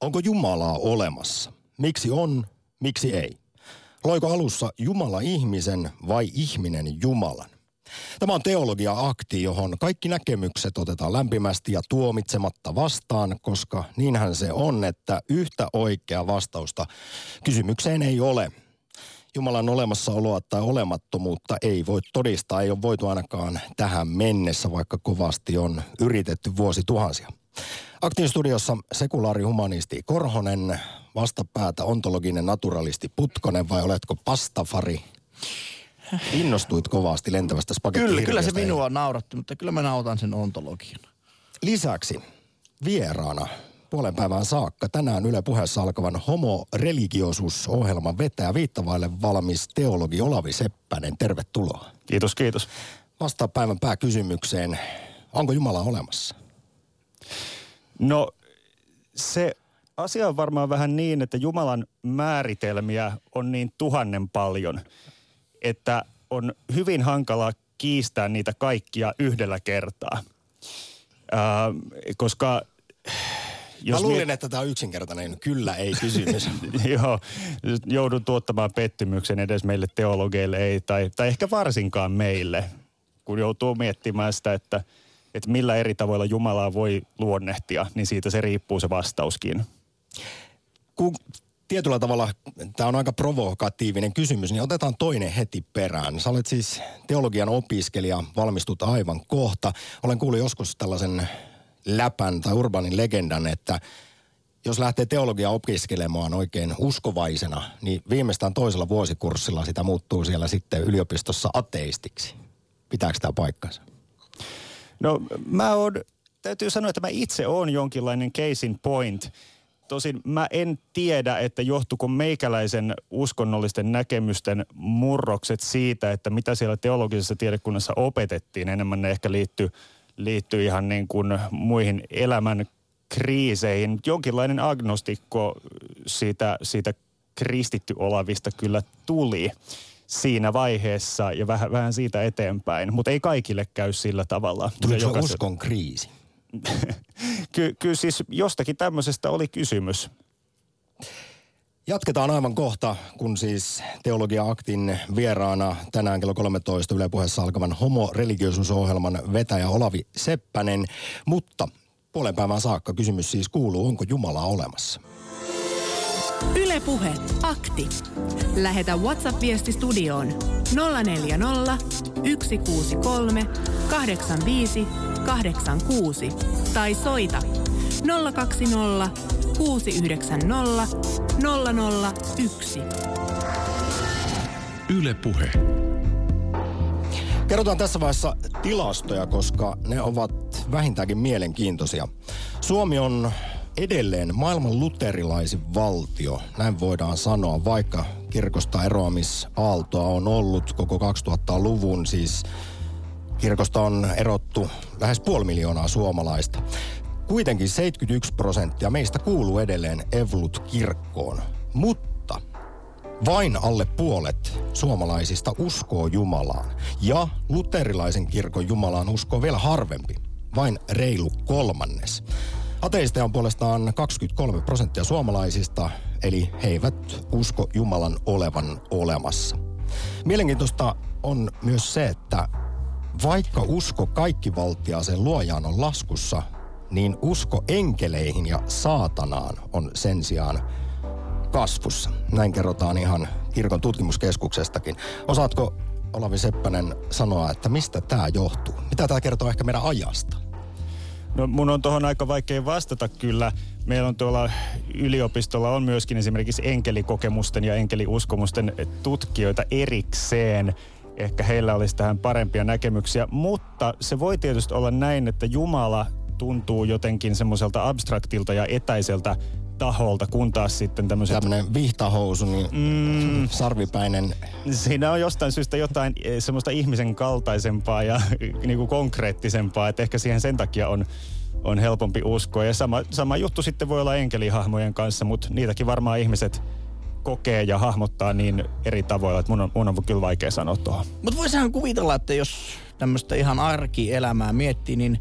Onko Jumalaa olemassa? Miksi on, miksi ei? Loiko alussa Jumala ihmisen vai ihminen Jumalan? Tämä on teologia-akti, johon kaikki näkemykset otetaan lämpimästi ja tuomitsematta vastaan, koska niinhän se on, että yhtä oikeaa vastausta kysymykseen ei ole. Jumalan olemassaoloa tai olemattomuutta ei voi todistaa, ei ole voitu ainakaan tähän mennessä, vaikka kovasti on yritetty vuosituhansia. Aktiin studiossa sekulaari humanisti Korhonen, vastapäätä ontologinen naturalisti Putkonen vai oletko pastafari? Innostuit kovasti lentävästä Kyllä, kyllä se minua nauratti, mutta kyllä mä nautan sen ontologian. Lisäksi vieraana puolen päivään saakka tänään Yle puheessa alkavan Homo Religiosus-ohjelman vetää viittavaille valmis teologi Olavi Seppänen. Tervetuloa. Kiitos, kiitos. Vastaa päivän pääkysymykseen. Onko Jumala olemassa? No se asia on varmaan vähän niin, että Jumalan määritelmiä on niin tuhannen paljon, että on hyvin hankala kiistää niitä kaikkia yhdellä kertaa. Äh, koska jos Mä luulin, että tämä on yksinkertainen kyllä ei kysymys. Joo, joudun tuottamaan pettymyksen edes meille teologeille ei, tai, tai ehkä varsinkaan meille, kun joutuu miettimään sitä, että, että millä eri tavoilla Jumalaa voi luonnehtia, niin siitä se riippuu se vastauskin. Kun tietyllä tavalla tämä on aika provokatiivinen kysymys, niin otetaan toinen heti perään. Sä olet siis teologian opiskelija, valmistut aivan kohta. Olen kuullut joskus tällaisen läpän tai urbanin legendan, että jos lähtee teologia opiskelemaan oikein uskovaisena, niin viimeistään toisella vuosikurssilla sitä muuttuu siellä sitten yliopistossa ateistiksi. Pitääkö tämä paikkansa? No mä oon, täytyy sanoa, että mä itse oon jonkinlainen case in point. Tosin mä en tiedä, että johtuko meikäläisen uskonnollisten näkemysten murrokset siitä, että mitä siellä teologisessa tiedekunnassa opetettiin. Enemmän ne ehkä liittyy liittyy ihan niin kuin muihin elämän kriiseihin. Jonkinlainen agnostikko siitä, siitä kristitty olavista kyllä tuli siinä vaiheessa ja vähän, vähän siitä eteenpäin, mutta ei kaikille käy sillä tavalla. Tuliko jokaisen... uskon kriisi? Ky- kyllä siis jostakin tämmöisestä oli kysymys. Jatketaan aivan kohta, kun siis Teologia-aktin vieraana tänään kello 13 Yle puheessa alkavan homo religioisuusohjelman vetäjä Olavi Seppänen. Mutta puolen päivän saakka kysymys siis kuuluu, onko Jumala olemassa? Ylepuhe akti. Lähetä WhatsApp-viesti studioon 040 163 85 86 tai soita 020 690 001. Yle Puhe. Kerrotaan tässä vaiheessa tilastoja, koska ne ovat vähintäänkin mielenkiintoisia. Suomi on edelleen maailman luterilaisin valtio, näin voidaan sanoa, vaikka kirkosta eroamisaaltoa on ollut koko 2000-luvun, siis kirkosta on erottu lähes puoli miljoonaa suomalaista. Kuitenkin 71 prosenttia meistä kuuluu edelleen Evlut-kirkkoon, mutta vain alle puolet suomalaisista uskoo Jumalaan. Ja luterilaisen kirkon Jumalaan uskoo vielä harvempi, vain reilu kolmannes. Ateisteja on puolestaan 23 prosenttia suomalaisista, eli he eivät usko Jumalan olevan olemassa. Mielenkiintoista on myös se, että vaikka usko kaikkivaltiaaseen luojaan on laskussa, niin usko enkeleihin ja saatanaan on sen sijaan kasvussa. Näin kerrotaan ihan kirkon tutkimuskeskuksestakin. Osaatko Olavi Seppänen sanoa, että mistä tämä johtuu? Mitä tämä kertoo ehkä meidän ajasta? No mun on tuohon aika vaikea vastata kyllä. Meillä on tuolla yliopistolla on myöskin esimerkiksi enkelikokemusten ja enkeliuskomusten tutkijoita erikseen. Ehkä heillä olisi tähän parempia näkemyksiä, mutta se voi tietysti olla näin, että Jumala tuntuu jotenkin semmoiselta abstraktilta ja etäiseltä taholta, kun taas sitten tämmöiset... Tämmöinen vihtahousu, niin mm, sarvipäinen. Siinä on jostain syystä jotain eh, semmoista ihmisen kaltaisempaa ja niin kuin konkreettisempaa, että ehkä siihen sen takia on, on helpompi uskoa. Ja sama, sama juttu sitten voi olla enkelihahmojen kanssa, mutta niitäkin varmaan ihmiset kokee ja hahmottaa niin eri tavoilla, että mun on, mun on kyllä vaikea sanoa tuohon. Mutta voisihan kuvitella, että jos tämmöistä ihan arkielämää miettii, niin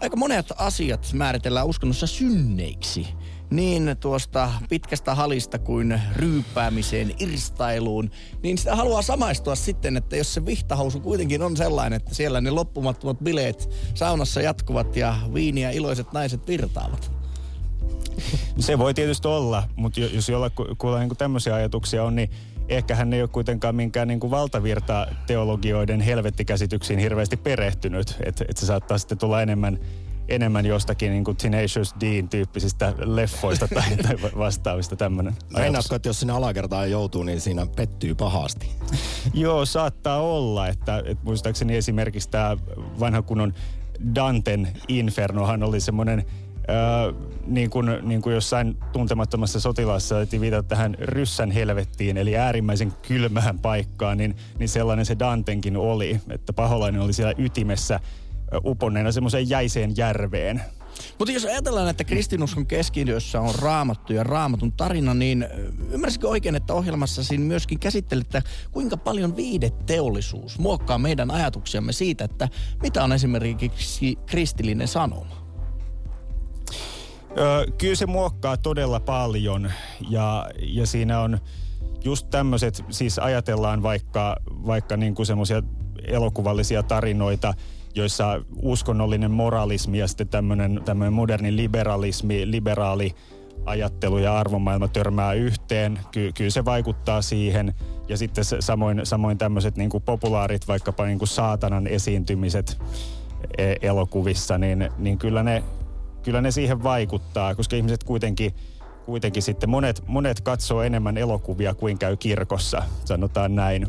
aika monet asiat määritellään uskonnossa synneiksi. niin tuosta pitkästä halista kuin ryyppäämiseen, irstailuun, niin sitä haluaa samaistua sitten, että jos se vihtahousu kuitenkin on sellainen, että siellä ne loppumattomat bileet saunassa jatkuvat ja viiniä iloiset naiset virtaavat. Se voi tietysti olla, mutta jos jolla kuulee niin tämmöisiä ajatuksia on, niin ehkä hän ei ole kuitenkaan minkään niin kuin valtavirta teologioiden helvettikäsityksiin hirveästi perehtynyt. Että et se saattaa sitten tulla enemmän, enemmän jostakin niin kuin Tenacious Dean-tyyppisistä leffoista tai, tai vastaavista tämmöinen Meinaatko, että jos sinne alakertaan joutuu, niin siinä pettyy pahasti? Joo, saattaa olla. Että, että muistaakseni esimerkiksi tämä vanha kunnon Danten Infernohan oli semmoinen Niin, kuin, niin kuin jossain tuntemattomassa sotilaassa saatiin viitata tähän ryssän helvettiin, eli äärimmäisen kylmään paikkaan, niin, niin sellainen se Dantenkin oli, että paholainen oli siellä ytimessä uponneena semmoiseen jäiseen järveen. Mutta jos ajatellaan, että kristinuskon keskiössä on raamattu ja raamatun tarina, niin ymmärsikö oikein, että ohjelmassa siinä myöskin käsittelette, kuinka paljon viideteollisuus muokkaa meidän ajatuksiamme siitä, että mitä on esimerkiksi kristillinen sanoma? Öö, kyllä se muokkaa todella paljon ja, ja siinä on just tämmöiset, siis ajatellaan vaikka, vaikka niin kuin semmoisia elokuvallisia tarinoita, joissa uskonnollinen moralismi ja sitten tämmöinen, tämmöinen moderni liberalismi, liberaali ajattelu ja arvomaailma törmää yhteen. Ky- kyllä se vaikuttaa siihen. Ja sitten samoin, samoin tämmöiset niin populaarit, vaikkapa niin saatanan esiintymiset e- elokuvissa, niin, niin kyllä ne kyllä ne siihen vaikuttaa, koska ihmiset kuitenkin, kuitenkin sitten, monet, monet katsoo enemmän elokuvia kuin käy kirkossa, sanotaan näin.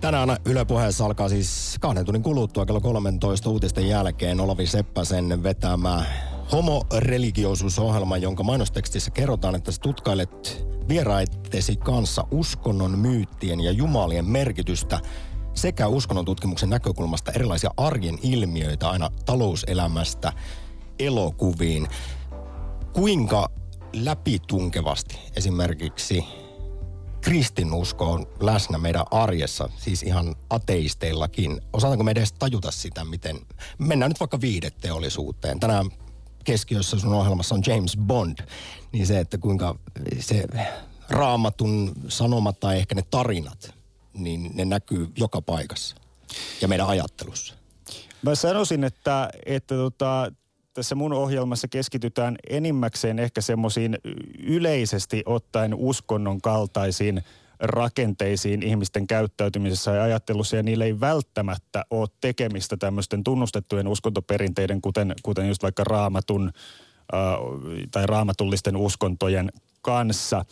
Tänään Yle Puheessa alkaa siis kahden tunnin kuluttua kello 13 uutisten jälkeen Olavi Seppäsen vetämä homoreligioisuusohjelma, jonka mainostekstissä kerrotaan, että sä tutkailet vieraittesi kanssa uskonnon, myyttien ja jumalien merkitystä sekä uskonnon tutkimuksen näkökulmasta erilaisia arjen ilmiöitä aina talouselämästä – elokuviin. Kuinka läpitunkevasti esimerkiksi kristinusko on läsnä meidän arjessa, siis ihan ateisteillakin. Osataanko me edes tajuta sitä, miten... Mennään nyt vaikka viideteollisuuteen. Tänään keskiössä sun ohjelmassa on James Bond, niin se, että kuinka se raamatun sanomat tai ehkä ne tarinat, niin ne näkyy joka paikassa ja meidän ajattelussa. Mä sanoisin, että, että tota, tässä mun ohjelmassa keskitytään enimmäkseen ehkä semmoisiin yleisesti ottaen uskonnon kaltaisiin rakenteisiin ihmisten käyttäytymisessä ja ajattelussa, ja niillä ei välttämättä ole tekemistä tämmöisten tunnustettujen uskontoperinteiden, kuten, kuten just vaikka raamatun äh, tai raamatullisten uskontojen kanssa.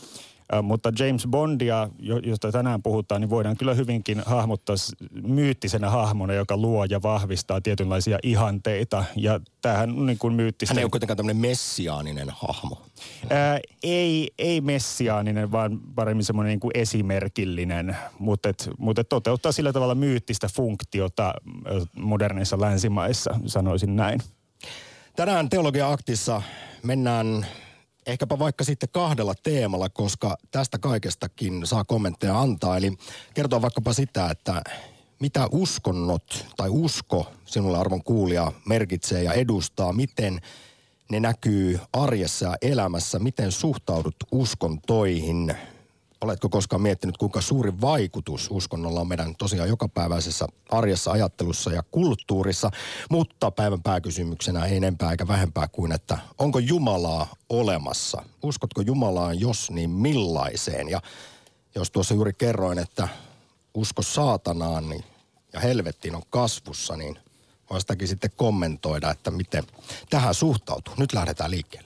Mutta James Bondia, josta tänään puhutaan, niin voidaan kyllä hyvinkin hahmottaa myyttisenä hahmona, joka luo ja vahvistaa tietynlaisia ihanteita. Ja tämähän on niin kuin myyttistä. Hän ei ole kuitenkaan tämmöinen messiaaninen hahmo. Ää, ei, ei messiaaninen, vaan paremmin semmoinen niin kuin esimerkillinen, mutta, et, mutta et toteuttaa sillä tavalla myyttistä funktiota modernissa länsimaissa, sanoisin näin. Tänään Teologia-aktissa mennään ehkäpä vaikka sitten kahdella teemalla, koska tästä kaikestakin saa kommentteja antaa. Eli kertoa vaikkapa sitä, että mitä uskonnot tai usko sinulle arvon kuulija merkitsee ja edustaa, miten ne näkyy arjessa ja elämässä, miten suhtaudut uskontoihin, Oletko koskaan miettinyt, kuinka suuri vaikutus uskonnolla on meidän tosiaan jokapäiväisessä arjessa, ajattelussa ja kulttuurissa? Mutta päivän pääkysymyksenä ei enempää eikä vähempää kuin, että onko Jumalaa olemassa? Uskotko Jumalaan, jos niin millaiseen? Ja jos tuossa juuri kerroin, että usko saatanaan niin, ja helvettiin on kasvussa, niin voisi sitäkin sitten kommentoida, että miten tähän suhtautuu. Nyt lähdetään liikkeelle.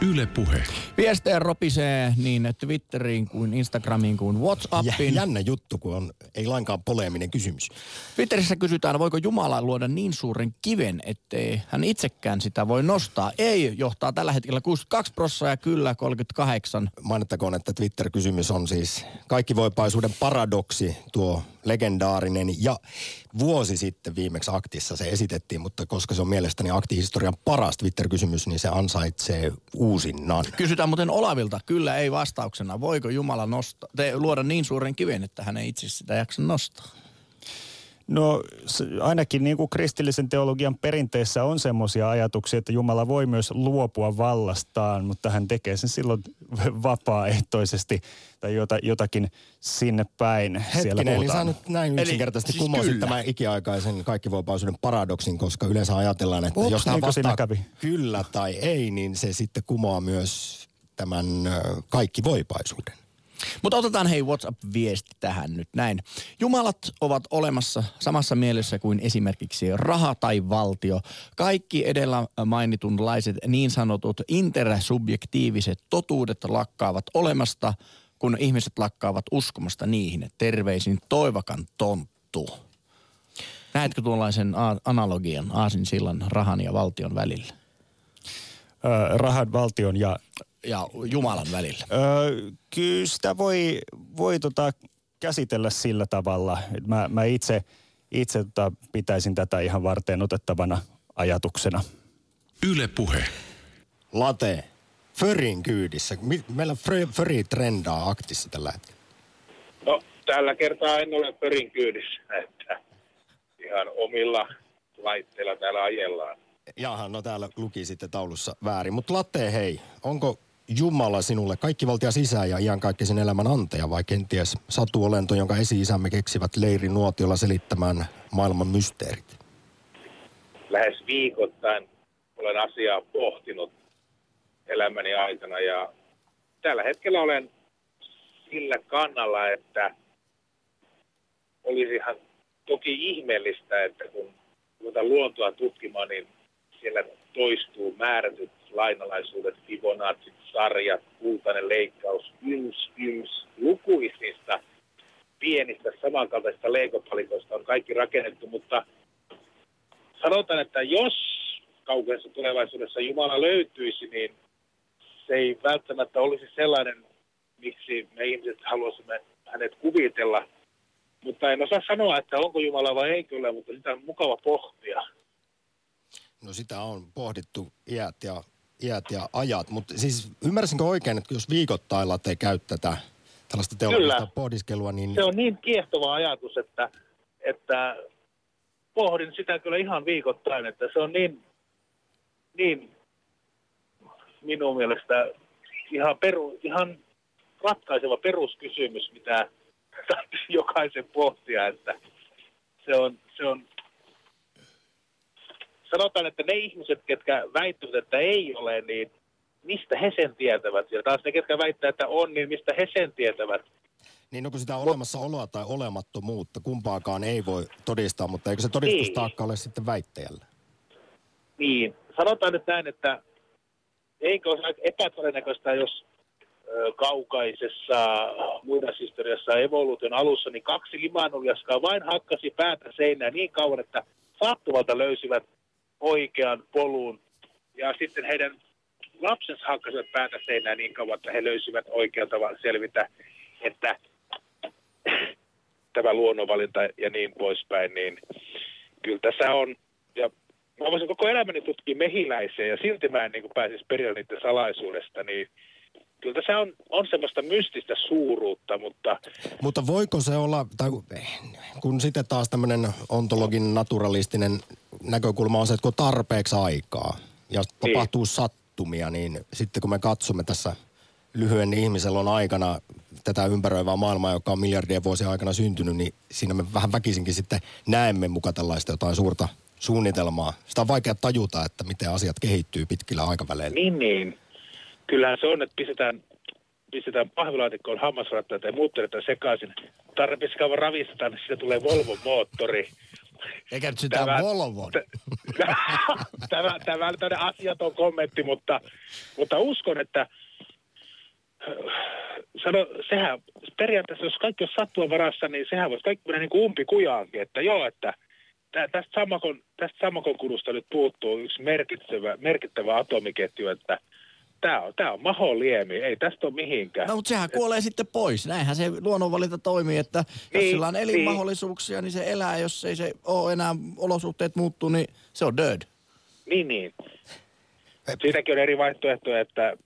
Yle Puhe. Viestejä ropisee niin Twitteriin kuin Instagramiin kuin Whatsappiin. Jännä juttu, kun on, ei lainkaan poleeminen kysymys. Twitterissä kysytään, voiko Jumala luoda niin suuren kiven, ettei hän itsekään sitä voi nostaa. Ei, johtaa tällä hetkellä 62 prosenttia ja kyllä 38. Mainittakoon, että Twitter-kysymys on siis kaikkivoipaisuuden paradoksi tuo legendaarinen ja vuosi sitten viimeksi aktissa se esitettiin, mutta koska se on mielestäni aktihistorian paras Twitter-kysymys, niin se ansaitsee uusinnan. Kysytään muuten Olavilta, kyllä ei vastauksena. Voiko Jumala nostaa, te, luoda niin suuren kiven, että hän ei itse sitä jaksa nostaa? No ainakin niin kuin kristillisen teologian perinteessä on semmoisia ajatuksia, että Jumala voi myös luopua vallastaan, mutta hän tekee sen silloin vapaaehtoisesti tai jota, jotakin sinne päin. Hetkinen, siellä eli sä nyt näin yksinkertaisesti siis kumosit kyllä. tämän ikiaikaisen kaikkivoipaisuuden paradoksin, koska yleensä ajatellaan, että Ups, jos hän niin vastaa kävi? kyllä tai ei, niin se sitten kumoaa myös tämän kaikkivoipaisuuden. Mutta otetaan hei WhatsApp-viesti tähän nyt näin. Jumalat ovat olemassa samassa mielessä kuin esimerkiksi raha tai valtio. Kaikki edellä mainitunlaiset niin sanotut intersubjektiiviset totuudet lakkaavat olemasta, kun ihmiset lakkaavat uskomasta niihin. Terveisin Toivakan tonttu. Näetkö tuollaisen analogian Aasin sillan rahan ja valtion välillä? Öö, rahan, valtion ja ja Jumalan välillä? Öö, kyllä sitä voi, voi tota käsitellä sillä tavalla. Mä, mä itse, itse tota pitäisin tätä ihan varten otettavana ajatuksena. Yle puhe. Late. Förin kyydissä. Meillä Föri trendaa aktissa tällä hetkellä. No, tällä kertaa en ole Förin kyydissä, että ihan omilla laitteilla täällä ajellaan. Jaha, no täällä luki sitten taulussa väärin. Mutta Latte, hei, onko Jumala sinulle valtia sisään ja iankaikkisen elämän antaja vai kenties satuolento, jonka esi-isämme keksivät leiri nuotiolla selittämään maailman mysteerit? Lähes viikoittain olen asiaa pohtinut elämäni aikana ja tällä hetkellä olen sillä kannalla, että olisi ihan toki ihmeellistä, että kun luontoa tutkimaan, niin siellä toistuu määrätyt lainalaisuudet, Fibonacci, sarjat, kultainen leikkaus, yms, yms, lukuisista pienistä samankaltaisista leikopalikoista on kaikki rakennettu, mutta sanotaan, että jos kaukaisessa tulevaisuudessa Jumala löytyisi, niin se ei välttämättä olisi sellainen, miksi me ihmiset haluaisimme hänet kuvitella. Mutta en osaa sanoa, että onko Jumala vai ei kyllä, mutta sitä on mukava pohtia. No sitä on pohdittu iät ja, iät ja ajat, mutta siis ymmärsinkö oikein, että jos viikoittain te käy tätä tällaista teologista pohdiskelua, niin... Se on niin kiehtova ajatus, että, että pohdin sitä kyllä ihan viikoittain, että se on niin, niin minun mielestä ihan, peru, ihan ratkaiseva peruskysymys, mitä jokaisen pohtia, että se on, se on sanotaan, että ne ihmiset, ketkä väittävät, että ei ole, niin mistä he sen tietävät? Ja taas ne, ketkä väittävät, että on, niin mistä he sen tietävät? Niin onko sitä olemassaoloa tai olemattomuutta, kumpaakaan ei voi todistaa, mutta eikö se todistustaakka niin. ole sitten väittäjällä? Niin, sanotaan nyt näin, että eikö ole epätodennäköistä, jos kaukaisessa muinaishistoriassa evoluution alussa, niin kaksi limanuljaskaa vain hakkasi päätä seinään niin kauan, että sattumalta löysivät oikean polun. Ja sitten heidän lapsensa hakkasivat päätä seinään niin kauan, että he löysivät oikean tavan selvitä, että tämä luonnonvalinta ja niin poispäin, niin kyllä tässä on, ja mä voisin koko elämäni tutkia mehiläisiä ja silti mä en niin pääsisi perille niiden salaisuudesta, niin kyllä tässä on, on semmoista mystistä suuruutta, mutta... Mutta voiko se olla, tai kun sitten taas tämmöinen ontologin naturalistinen näkökulma on se, että kun tarpeeksi aikaa ja niin. tapahtuu sattumia, niin sitten kun me katsomme tässä lyhyen ihmisellä aikana tätä ympäröivää maailmaa, joka on miljardien vuosien aikana syntynyt, niin siinä me vähän väkisinkin sitten näemme muka tällaista jotain suurta suunnitelmaa. Sitä on vaikea tajuta, että miten asiat kehittyy pitkillä aikaväleillä. Niin, niin. Kyllähän se on, että pistetään, pistetään pahvilaatikkoon hammasrattaita ja muuttereita sekaisin. Tarvitsisi kauan ravisteta, niin siitä tulee Volvo moottori. Eikä nyt sitä tämä, Volvon. tämä, tämä, tämä asiaton kommentti, mutta, mutta uskon, että sano, sehän periaatteessa, jos kaikki on sattua varassa, niin sehän voisi kaikki mennä niin kuin umpikujaankin, että joo, että tästä Samakon, tästä Samakon kudusta nyt puuttuu yksi merkittävä, merkittävä atomiketju, että Tämä on, tää on maholiemi, ei tästä ole mihinkään. No, mutta sehän kuolee sitten pois. Näinhän se luonnonvalinta toimii, että jos Niin, sillä on elinmahdollisuuksia, niin se elää. Jos ei se ole enää olosuhteet muuttuu, niin se on död. Niin, niin. Siitäkin on eri vaihtoehtoja, että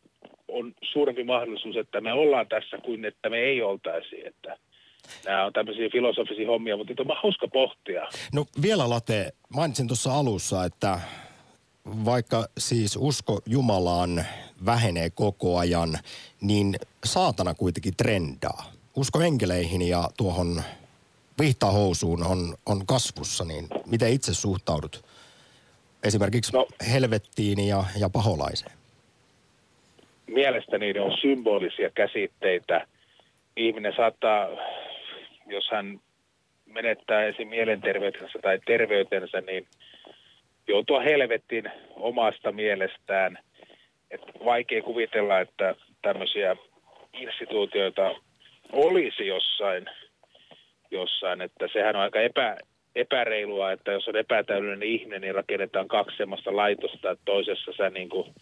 on suurempi mahdollisuus, että me ollaan tässä kuin että me ei oltaisi. Että nämä on tämmöisiä filosofisia hommia, mutta niitä on hauska pohtia. No vielä Late, mainitsin tuossa alussa, että vaikka siis usko Jumalaan vähenee koko ajan, niin saatana kuitenkin trendaa. Usko enkeleihin ja tuohon vihtahousuun on, on kasvussa, niin miten itse suhtaudut esimerkiksi no. No. helvettiin ja, ja paholaiseen? Mielestäni ne on symbolisia käsitteitä. Ihminen saattaa, jos hän menettää esim. mielenterveytensä tai terveytensä, niin joutua helvettiin omasta mielestään. Et vaikea kuvitella, että tämmöisiä instituutioita olisi jossain, jossain, että sehän on aika epä, epäreilua, että jos on epätäydellinen ihminen, niin rakennetaan kaksi semmoista laitosta, että toisessa sä niin kuin,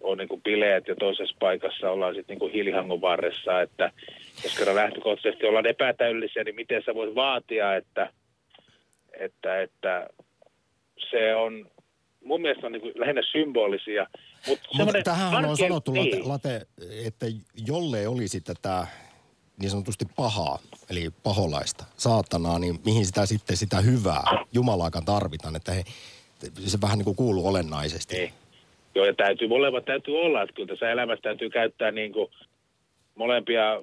on niin kuin bileet ja toisessa paikassa ollaan sitten niin kuin hiilihangon varressa, että jos kerran lähtökohtaisesti ollaan epätäydellisiä, niin miten sä voit vaatia, että, että, että se on, mun mielestä on niin kuin lähinnä symbolisia. Mutta Mutta tähän on arke- sanottu, Late, niin. Late, että jolle olisi tätä niin sanotusti pahaa, eli paholaista, saatanaa, niin mihin sitä sitten sitä hyvää Jumalaakaan tarvitaan, että he, se vähän niin kuin kuuluu olennaisesti. Niin. Joo, ja täytyy, molemmat täytyy olla, että kyllä tässä elämässä täytyy käyttää niin kuin molempia,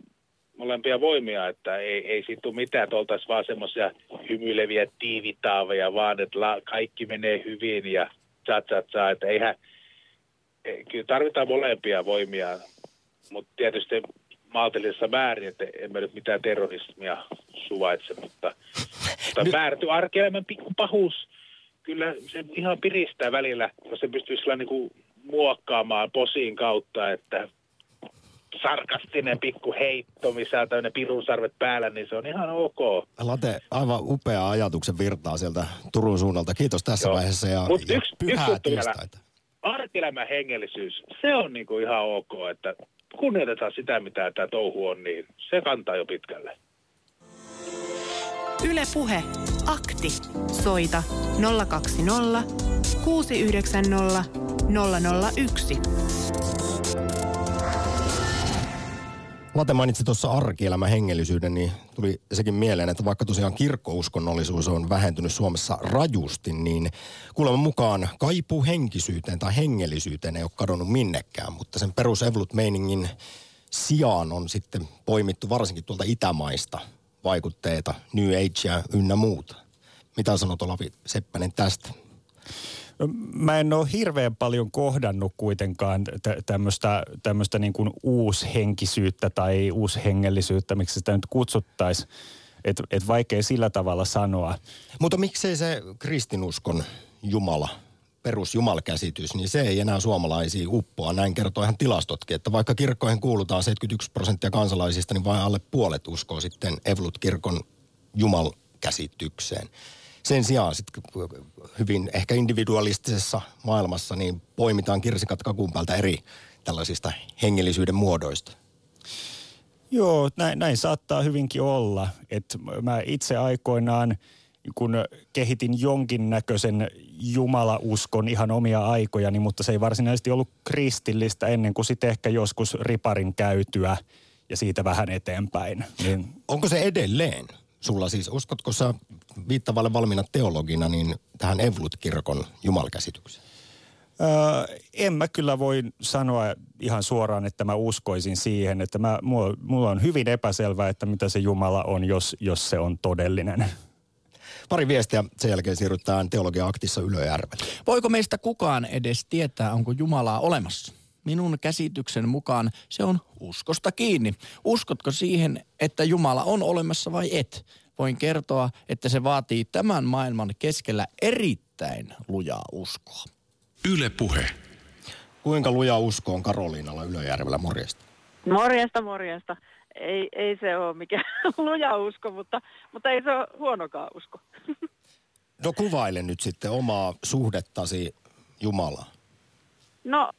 molempia voimia, että ei, ei siitä tule mitään, että oltaisiin vaan semmoisia hymyileviä tiivitaaveja, vaan että la, kaikki menee hyvin ja tsa, tsa, tsa, että eihän, ei, kyllä tarvitaan molempia voimia, mutta tietysti maltillisessa määrin, että emme nyt mitään terrorismia suvaitse, mutta, mutta määrätty arkielämän pikku pahuus, kyllä se ihan piristää välillä, jos se pystyy sillä niin kuin muokkaamaan posiin kautta, että sarkastinen pikku heitto, missä on tämmöinen pirunsarvet päällä, niin se on ihan ok. Late, aivan upea ajatuksen virtaa sieltä Turun suunnalta. Kiitos tässä Joo. vaiheessa ja, Mut ja yksi- pyhää yksi tiistaita. Arkielämän hengellisyys, se on niin kuin ihan ok, että kunnioitetaan sitä, mitä tämä touhu on, niin se kantaa jo pitkälle. Yle Puhe. Akti. Soita 020 690 001. Late mainitsi tuossa arkielämän hengellisyyden, niin tuli sekin mieleen, että vaikka tosiaan kirkkouskonnollisuus on vähentynyt Suomessa rajusti, niin kuulemma mukaan kaipuu henkisyyteen tai hengellisyyteen ei ole kadonnut minnekään, mutta sen perus meiningin sijaan on sitten poimittu varsinkin tuolta itämaista vaikutteita, New Agea ynnä muuta. Mitä sanot Olavi Seppänen tästä? Mä en ole hirveän paljon kohdannut kuitenkaan tä- tämmöistä, niin kuin uushenkisyyttä tai uushengellisyyttä, miksi sitä nyt kutsuttaisiin. Että et vaikea sillä tavalla sanoa. Mutta miksei se kristinuskon Jumala, perusjumalkäsitys, niin se ei enää suomalaisiin uppoa. Näin kertoo ihan tilastotkin, että vaikka kirkkoihin kuulutaan 71 prosenttia kansalaisista, niin vain alle puolet uskoo sitten Evolut-kirkon jumalkäsitykseen. Sen sijaan sitten hyvin ehkä individualistisessa maailmassa niin poimitaan kirsikat kakun päältä eri tällaisista hengellisyyden muodoista. Joo, näin, näin saattaa hyvinkin olla. Et mä itse aikoinaan, kun kehitin jonkinnäköisen jumalauskon ihan omia aikojani, mutta se ei varsinaisesti ollut kristillistä ennen kuin sitten ehkä joskus riparin käytyä ja siitä vähän eteenpäin. Niin Onko se edelleen? Sulla siis, uskotko sä viittavalle valmiina teologina niin tähän Evolut-kirkon jumalkäsitykseen? Öö, en mä kyllä voi sanoa ihan suoraan, että mä uskoisin siihen, että mä, mulla, mulla on hyvin epäselvää, että mitä se Jumala on, jos, jos se on todellinen. Pari viestiä, sen jälkeen siirrytään teologia-aktissa Ylöjärvelle. Voiko meistä kukaan edes tietää, onko Jumalaa olemassa? Minun käsityksen mukaan se on uskosta kiinni. Uskotko siihen, että Jumala on olemassa vai et? Voin kertoa, että se vaatii tämän maailman keskellä erittäin lujaa uskoa. Yle Puhe. Kuinka luja usko on Karoliinalla Ylöjärvellä morjesta? Morjesta, morjesta. Ei, ei se ole mikään luja usko, mutta, mutta ei se ole huonokaan usko. No kuvaile nyt sitten omaa suhdettasi Jumalaan. No,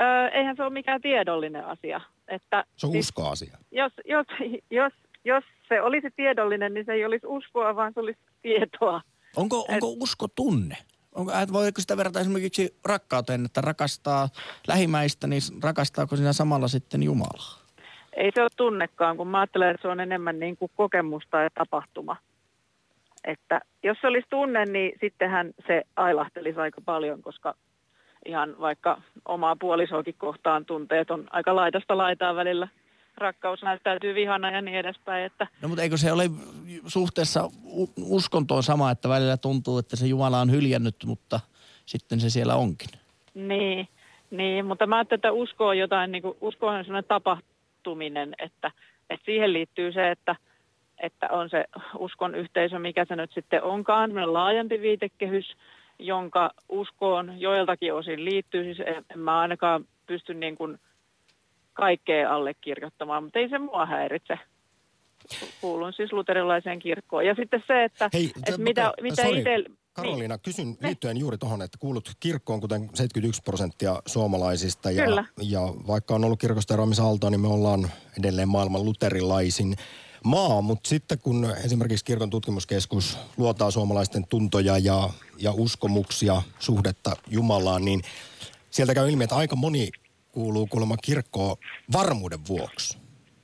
Öö, eihän se ole mikään tiedollinen asia. Että Se on siis uskoasia. jos, jos, jos, jos se olisi tiedollinen, niin se ei olisi uskoa, vaan se olisi tietoa. Onko, onko usko tunne? Onko, äh, voiko sitä verrata esimerkiksi rakkauteen, että rakastaa lähimmäistä, niin rakastaako siinä samalla sitten Jumalaa? Ei se ole tunnekaan, kun mä ajattelen, että se on enemmän niin kuin kokemusta ja tapahtuma. Että jos se olisi tunne, niin sittenhän se ailahtelisi aika paljon, koska ihan vaikka omaa puolisoakin kohtaan tunteet on aika laidasta laitaa välillä. Rakkaus näyttäytyy vihana ja niin edespäin, että No mutta eikö se ole suhteessa uskontoon sama, että välillä tuntuu, että se Jumala on hyljännyt, mutta sitten se siellä onkin. Niin, niin, mutta mä ajattelin, että usko on jotain, niin kuin, usko on sellainen tapahtuminen, että, että siihen liittyy se, että, että on se uskon yhteisö, mikä se nyt sitten onkaan, laajempi viitekehys, jonka uskoon joiltakin osin liittyy. Siis en, en mä ainakaan pysty niin kuin kaikkea allekirjoittamaan, mutta ei se mua häiritse. Kuulun siis luterilaiseen kirkkoon. Ja sitten se, että, Hei, että t- mitä, mitä sorry, itse... Karoliina, kysyn liittyen juuri tuohon, että kuulut kirkkoon, kuten 71 prosenttia suomalaisista. Ja, Kyllä. ja vaikka on ollut kirkosta eroamisaaltoa, niin me ollaan edelleen maailman luterilaisin maa. Mutta sitten kun esimerkiksi kirkon tutkimuskeskus luotaa suomalaisten tuntoja ja, ja uskomuksia, suhdetta Jumalaan, niin sieltä käy ilmi, että aika moni kuuluu kuulemma kirkkoon varmuuden vuoksi.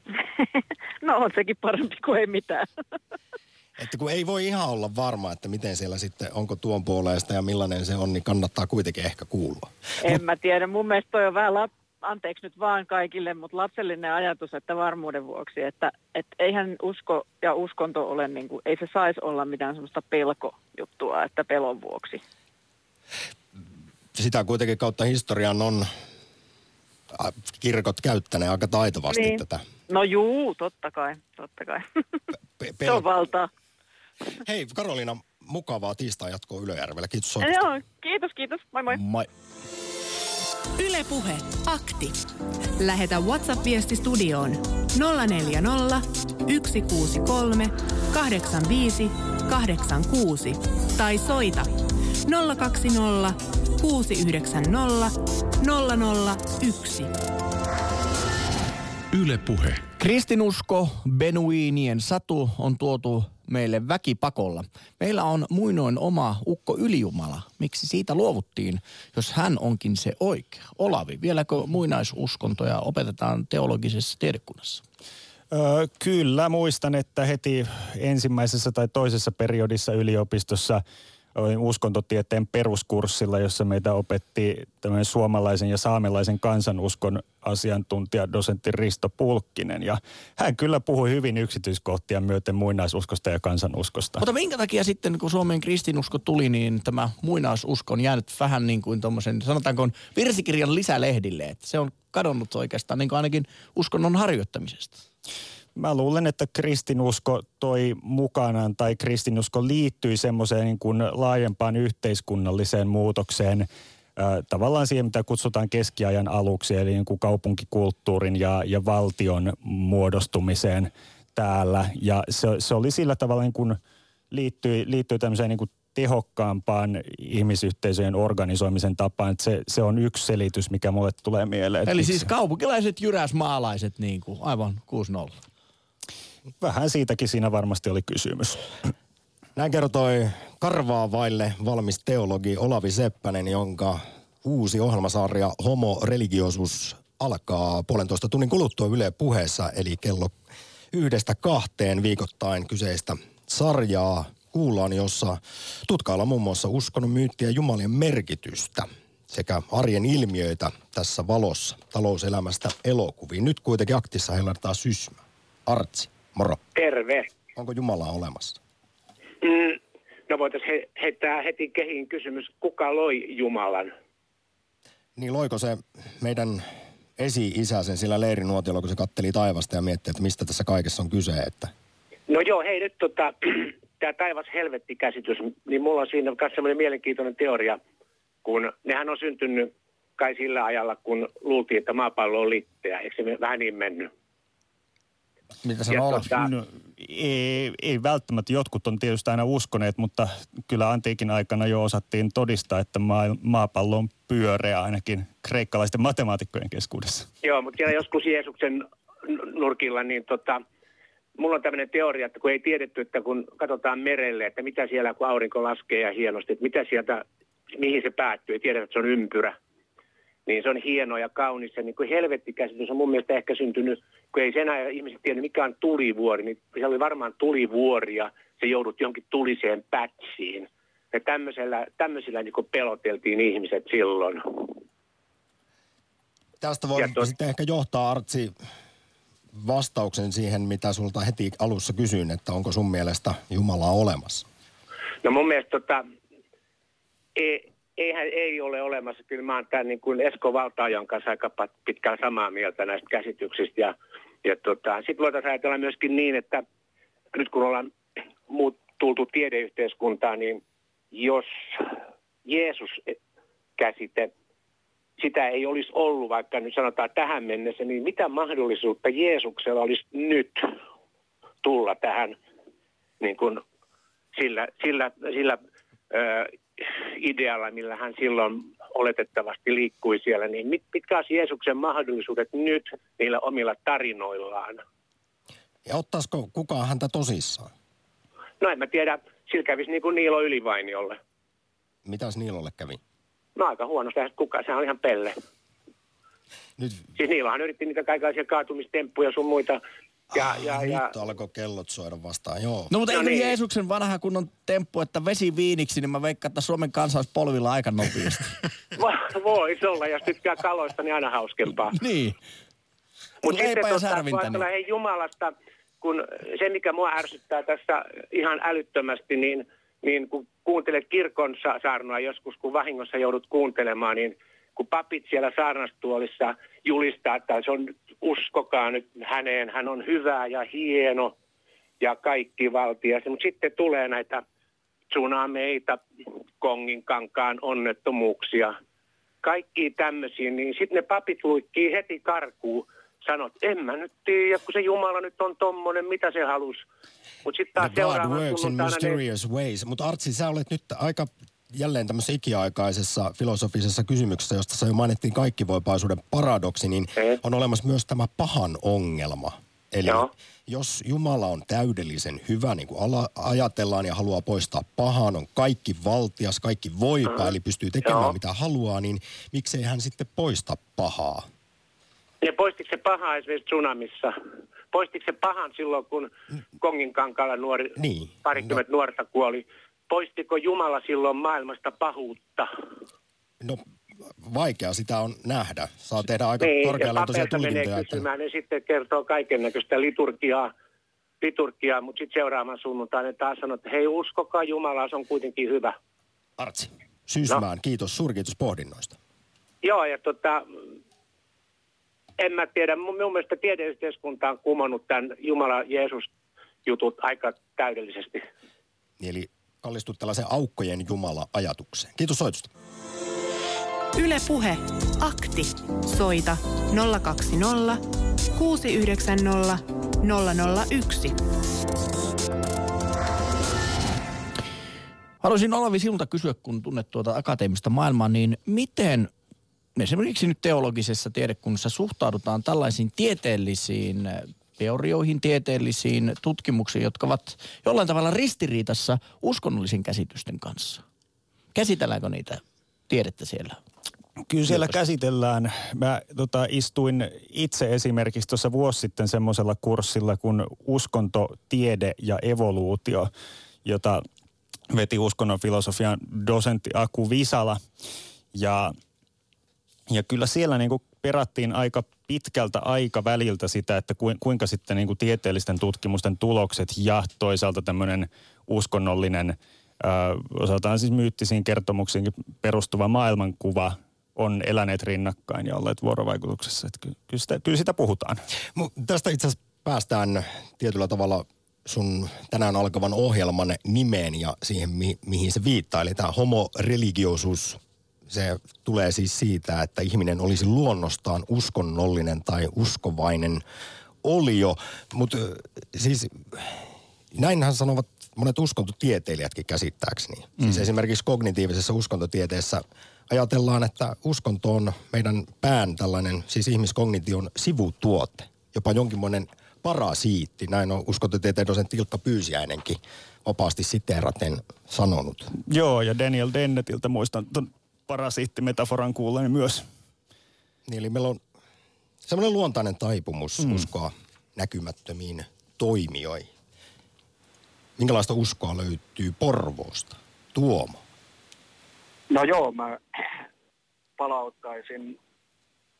No on sekin parempi kuin ei mitään. Että kun ei voi ihan olla varma, että miten siellä sitten, onko tuon puoleesta ja millainen se on, niin kannattaa kuitenkin ehkä kuulua. En mä tiedä. Mun mielestä toi on vähän, lap, anteeksi nyt vaan kaikille, mutta lapsellinen ajatus, että varmuuden vuoksi, että et eihän usko ja uskonto ole, niin kuin, ei se saisi olla mitään semmoista pelkojuttua, että pelon vuoksi. Sitä kuitenkin kautta historian on kirkot käyttäneet aika taitavasti Niin. tätä. No juu, totta kai, totta kai. Pe- se on pel- valtaa. Hei Karoliina, mukavaa tiistai jatkoa Ylöjärvellä. Kiitos soitosta. Joo, kiitos, kiitos. Moi moi. Moi. Ylepuhe akti. Lähetä WhatsApp-viesti studioon 040 163 85 86 tai soita 020 690 001. Yle Puhe. Kristinusko, benuiinien satu on tuotu meille väkipakolla. Meillä on muinoin oma ukko ylijumala. Miksi siitä luovuttiin, jos hän onkin se oikea? Olavi, vieläkö muinaisuskontoja opetetaan teologisessa tiedekunnassa? Öö, kyllä, muistan, että heti ensimmäisessä tai toisessa periodissa yliopistossa olin uskontotieteen peruskurssilla, jossa meitä opetti tämmöinen suomalaisen ja saamelaisen kansanuskon asiantuntija, dosentti Risto Pulkkinen. Ja hän kyllä puhui hyvin yksityiskohtia myöten muinaisuskosta ja kansanuskosta. Mutta minkä takia sitten, kun Suomen kristinusko tuli, niin tämä muinaisusko on jäänyt vähän niin kuin tuommoisen, sanotaanko virsikirjan lisälehdille, että se on kadonnut oikeastaan niin kuin ainakin uskonnon harjoittamisesta. Mä luulen, että kristinusko toi mukanaan tai kristinusko liittyi semmoiseen niin kuin laajempaan yhteiskunnalliseen muutokseen, tavallaan siihen, mitä kutsutaan keskiajan aluksi, eli niin kuin kaupunkikulttuurin ja, ja valtion muodostumiseen täällä. Ja se, se oli sillä tavalla niin kuin liittyi, liittyi tämmöiseen niin kuin tehokkaampaan ihmisyhteisöjen organisoimisen tapaan. Että se, se on yksi selitys, mikä mulle tulee mieleen. Eli siis kaupunkilaiset jyräsmaalaiset niin kuin, aivan 6-0. Vähän siitäkin siinä varmasti oli kysymys. Näin kertoi karvaa vaille valmis teologi Olavi Seppänen, jonka uusi ohjelmasarja Homo Religiosus alkaa puolentoista tunnin kuluttua Yle puheessa, eli kello yhdestä kahteen viikoittain kyseistä sarjaa kuullaan, jossa tutkaillaan muun muassa uskonnon myyttiä jumalien merkitystä sekä arjen ilmiöitä tässä valossa talouselämästä elokuviin. Nyt kuitenkin aktissa heilartaa Sysmä. Artsi, moro. Terve. Onko Jumalaa olemassa? Mm, no voitaisiin he, heittää heti kehiin kysymys, kuka loi Jumalan? Niin loiko se meidän esi-isä sen sillä leirinuotiolla, kun se katteli taivasta ja mietti, että mistä tässä kaikessa on kyse, että No joo, hei nyt tota, tämä taivas-helvetti-käsitys, niin mulla on siinä myös semmoinen mielenkiintoinen teoria, kun nehän on syntynyt kai sillä ajalla, kun luultiin, että maapallo on litteä. Eikö se vähän niin mennyt? Mitä sä Ja olet? tota- No, ei, ei välttämättä. Jotkut on tietysti aina uskoneet, mutta kyllä antiikin aikana jo osattiin todistaa, että maa, maapallo on pyöreä ainakin kreikkalaisten matemaatikkojen keskuudessa. Joo, mutta siellä joskus Jeesuksen nurkilla, niin tota, mulla on tämmöinen teoria, että kun ei tiedetty, että kun katsotaan merelle, että mitä siellä, kun aurinko laskee ja hienosti, että mitä sieltä, mihin se päättyy, ei tiedetä, että se on ympyrä. Niin se on hieno ja kaunis. Ja niin kuin helvettikäsitys on mun mielestä ehkä syntynyt, kun ei sen ajan ihmiset tiedä, mikä on tulivuori, niin siellä oli varmaan tulivuori ja se joudut jonkin tuliseen pätsiin. Ja tämmöisellä, tämmöisillä niin kuin peloteltiin ihmiset silloin. Tästä voi tot- sitten ehkä johtaa Artsi vastauksen siihen, mitä sulta heti alussa kysyin, että onko sun mielestä Jumalaa olemassa? No mun mielestä tota, ei, eihän ei ole olemassa. Kyllä mä oon tämän niin kuin Esko Valtaajan kanssa aika pitkään samaa mieltä näistä käsityksistä. Ja, ja tota, sitten voitaisiin ajatella myöskin niin, että nyt kun ollaan muut, tultu tiedeyhteiskuntaan, niin jos Jeesus-käsite, sitä ei olisi ollut, vaikka nyt sanotaan tähän mennessä, niin mitä mahdollisuutta Jeesuksella olisi nyt tulla tähän niin kuin sillä, sillä, sillä ö, idealla, millä hän silloin oletettavasti liikkui siellä, niin mit, mitkä olisi Jeesuksen mahdollisuudet nyt niillä omilla tarinoillaan? Ja ottaisiko kukaan häntä tosissaan? No en mä tiedä, sillä kävisi niin kuin Niilo Ylivainiolle. Mitäs Niilolle kävi? No aika huonosti, eihän kuka, sehän on ihan pelle. Nyt, Siis Niilohan yritti niitä kaikenlaisia kaatumistemppuja sun muita. Ja, ja, ah, ja, nyt alkoi kellot soida vastaan, joo. No mutta No eikö niin. Jeesuksen vanha kunnon temppu, että vesi viiniksi, niin mä veikkaan, että Suomen kansa olisi polvilla aika nopeasti. Vo- Voisi olla, jos tykkää kaloista, niin aina hauskempaa. niin. Mutta Leipää sitten ja kun särvintä, ajatellaan hei Jumalasta, kun se mikä mua ärsyttää tässä ihan älyttömästi, niin, niin kun kuuntelet kirkon sa- saarnoa joskus, kun vahingossa joudut kuuntelemaan, niin kun papit siellä saarnastuolissa julistaa, että se on, uskokaa nyt häneen, hän on hyvä ja hieno ja kaikki valtias. Mutta sitten tulee näitä tsunameita, Kongin kankaan onnettomuuksia, kaikki tämmöisiä, niin sitten ne papit luikkii heti karkuun. Sanot, en mä nyt tiedä, kun se Jumala nyt on tommonen, mitä se halus. Mutta sitten taas God seuraavan works in mysterious ways. Mutta Artsi, sä olet nyt aika jälleen tämmöisessä ikiaikaisessa filosofisessa kysymyksessä, josta sä jo mainittiin kaikkivoipaisuuden paradoksi, niin Eh. on olemassa myös tämä pahan ongelma. Eli Joo. jos Jumala on täydellisen hyvä, niin kuin ala, ajatellaan ja haluaa poistaa pahan, on kaikki valtias, kaikki voipa, eli pystyy tekemään Joo. mitä haluaa, niin miksei hän sitten poista pahaa? Ja poistiko se paha esimerkiksi tsunamissa? Poistiko se pahan silloin, kun Kongin kankaalla nuori, Niin. parikymmentä nuorta kuoli? Poistiko Jumala silloin maailmasta pahuutta? No vaikea sitä on nähdä. Saa tehdä aika Niin, menee tulkintoja. Että... kysymään, ne sitten kertoo kaiken näköistä liturgiaa, liturgiaa mutta sitten seuraavan sunnuntaina taas sanoo, että hei uskokaa Jumalaa, se on kuitenkin hyvä. Artsi, Syysmään, No. kiitos, suurkiitos pohdinnoista. Joo, ja tota, en mä tiedä, mun, mun mielestä tiedeyhteiskunta on kumonnut tämän Jumala-Jeesus-jutut aika täydellisesti. Eli kallistut tällaisen aukkojen Jumala-ajatukseen. Kiitos soitusta. Yle Puhe. Akti. Soita 020 690 001. Haluaisin Olavi sinulta kysyä, kun tunnet tuota akateemista maailmaa, niin miten esimerkiksi nyt teologisessa tiedekunnassa suhtaudutaan tällaisiin tieteellisiin teorioihin, tieteellisiin tutkimuksiin, jotka ovat jollain tavalla ristiriitassa uskonnollisen käsitysten kanssa? Käsitelläänkö niitä tiedettä siellä? Kyllä siellä käsitellään. Mä tota, istuin itse esimerkiksi tuossa vuosi sitten semmoisella kurssilla kuin uskonto, tiede ja evoluutio, jota veti uskonnon filosofian dosentti Aku Visala. Ja, ja kyllä siellä niin perattiin aika pitkältä aikaväliltä sitä, että kuin- kuinka sitten niin tieteellisten tutkimusten tulokset ja toisaalta tämmöinen uskonnollinen, ö, osaltaan siis myyttisiin kertomuksiin perustuva maailmankuva on eläneet rinnakkain ja olleet vuorovaikutuksessa. Että ky- kyllä, sitä, kyllä sitä puhutaan. Mu- Tästä itse asiassa päästään tietyllä tavalla sun tänään alkavan ohjelman nimeen ja siihen, mi- mihin se viittaa. Eli tämä homoreligiosus, se tulee siis siitä, että ihminen olisi luonnostaan uskonnollinen tai uskovainen oli jo, mutta siis näinhän sanovat monet uskontotieteilijätkin käsittääkseni. Siis mm. Siis esimerkiksi kognitiivisessa uskontotieteessä ajatellaan, että uskonto on meidän pään tällainen, siis ihmiskognition sivutuote, jopa jonkinmoinen parasiitti. Näin on uskontotieteen dosentti Ilkka Pyysiäinenkin opaasti siteeraten sanonut. Joo, ja Daniel Dennetiltä muistan parasiittimetaforan kuulleen myös. Niin, eli meillä on semmoinen luontainen taipumus mm. uskoa näkymättömiin toimijoihin. Minkälaista uskoa löytyy Porvoosta? Tuomo. No joo, mä palauttaisin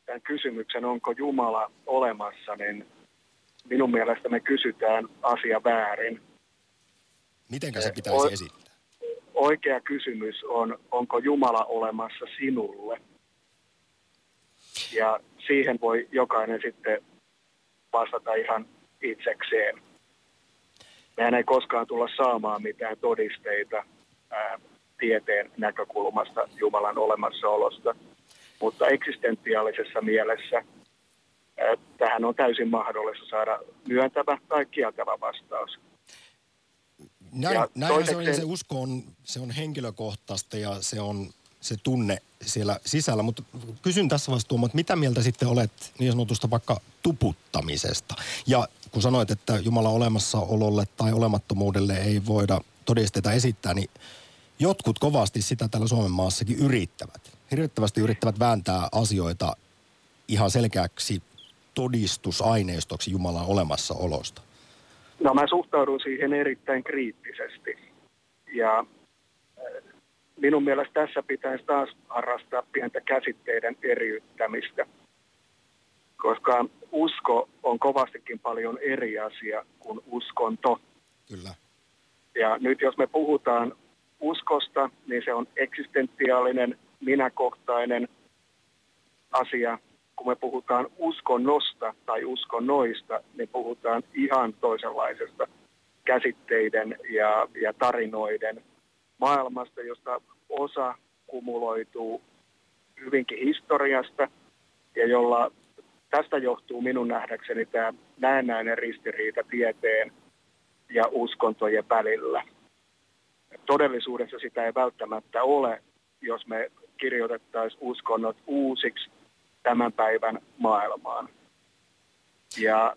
tämän kysymyksen, onko Jumala olemassa, niin minun mielestä me kysytään asia väärin. Mitenkä se pitäisi o- esittää? Oikea kysymys on, onko Jumala olemassa sinulle? Ja siihen voi jokainen sitten vastata ihan itsekseen. Mehän ei koskaan tulla saamaan mitään todisteita ää, tieteen näkökulmasta Jumalan olemassaolosta, mutta eksistentiaalisessa mielessä ää, tähän on täysin mahdollista saada myöntävä tai kieltävä vastaus. Näin, näinhän se on, ja se usko on, se on henkilökohtaista ja se on se tunne siellä sisällä. Mutta kysyn tässä vaiheessa että mitä mieltä sitten olet niin sanotusta vaikka tuputtamisesta? Ja kun sanoit, että Jumala olemassaololle tai olemattomuudelle ei voida todisteita esittää, niin jotkut kovasti sitä täällä Suomen maassakin yrittävät. Hirvittävästi yrittävät vääntää asioita ihan selkeäksi todistusaineistoksi Jumalan olemassaolosta. No mä suhtaudun siihen erittäin kriittisesti. Ja minun mielestä tässä pitäisi taas harrastaa pientä käsitteiden eriyttämistä, koska usko on kovastikin paljon eri asia kuin uskonto. Kyllä. Ja nyt jos me puhutaan uskosta, niin se on eksistentiaalinen, minäkohtainen asia. Kun me puhutaan uskonnosta tai uskonnoista, niin puhutaan ihan toisenlaisesta käsitteiden ja, ja tarinoiden maailmasta, josta osa kumuloituu hyvinkin historiasta ja jolla tästä johtuu minun nähdäkseni tämä näennäinen ristiriita tieteen ja uskontojen välillä. Todellisuudessa sitä ei välttämättä ole, jos me kirjoitettaisiin uskonnot uusiksi tämän päivän maailmaan. Ja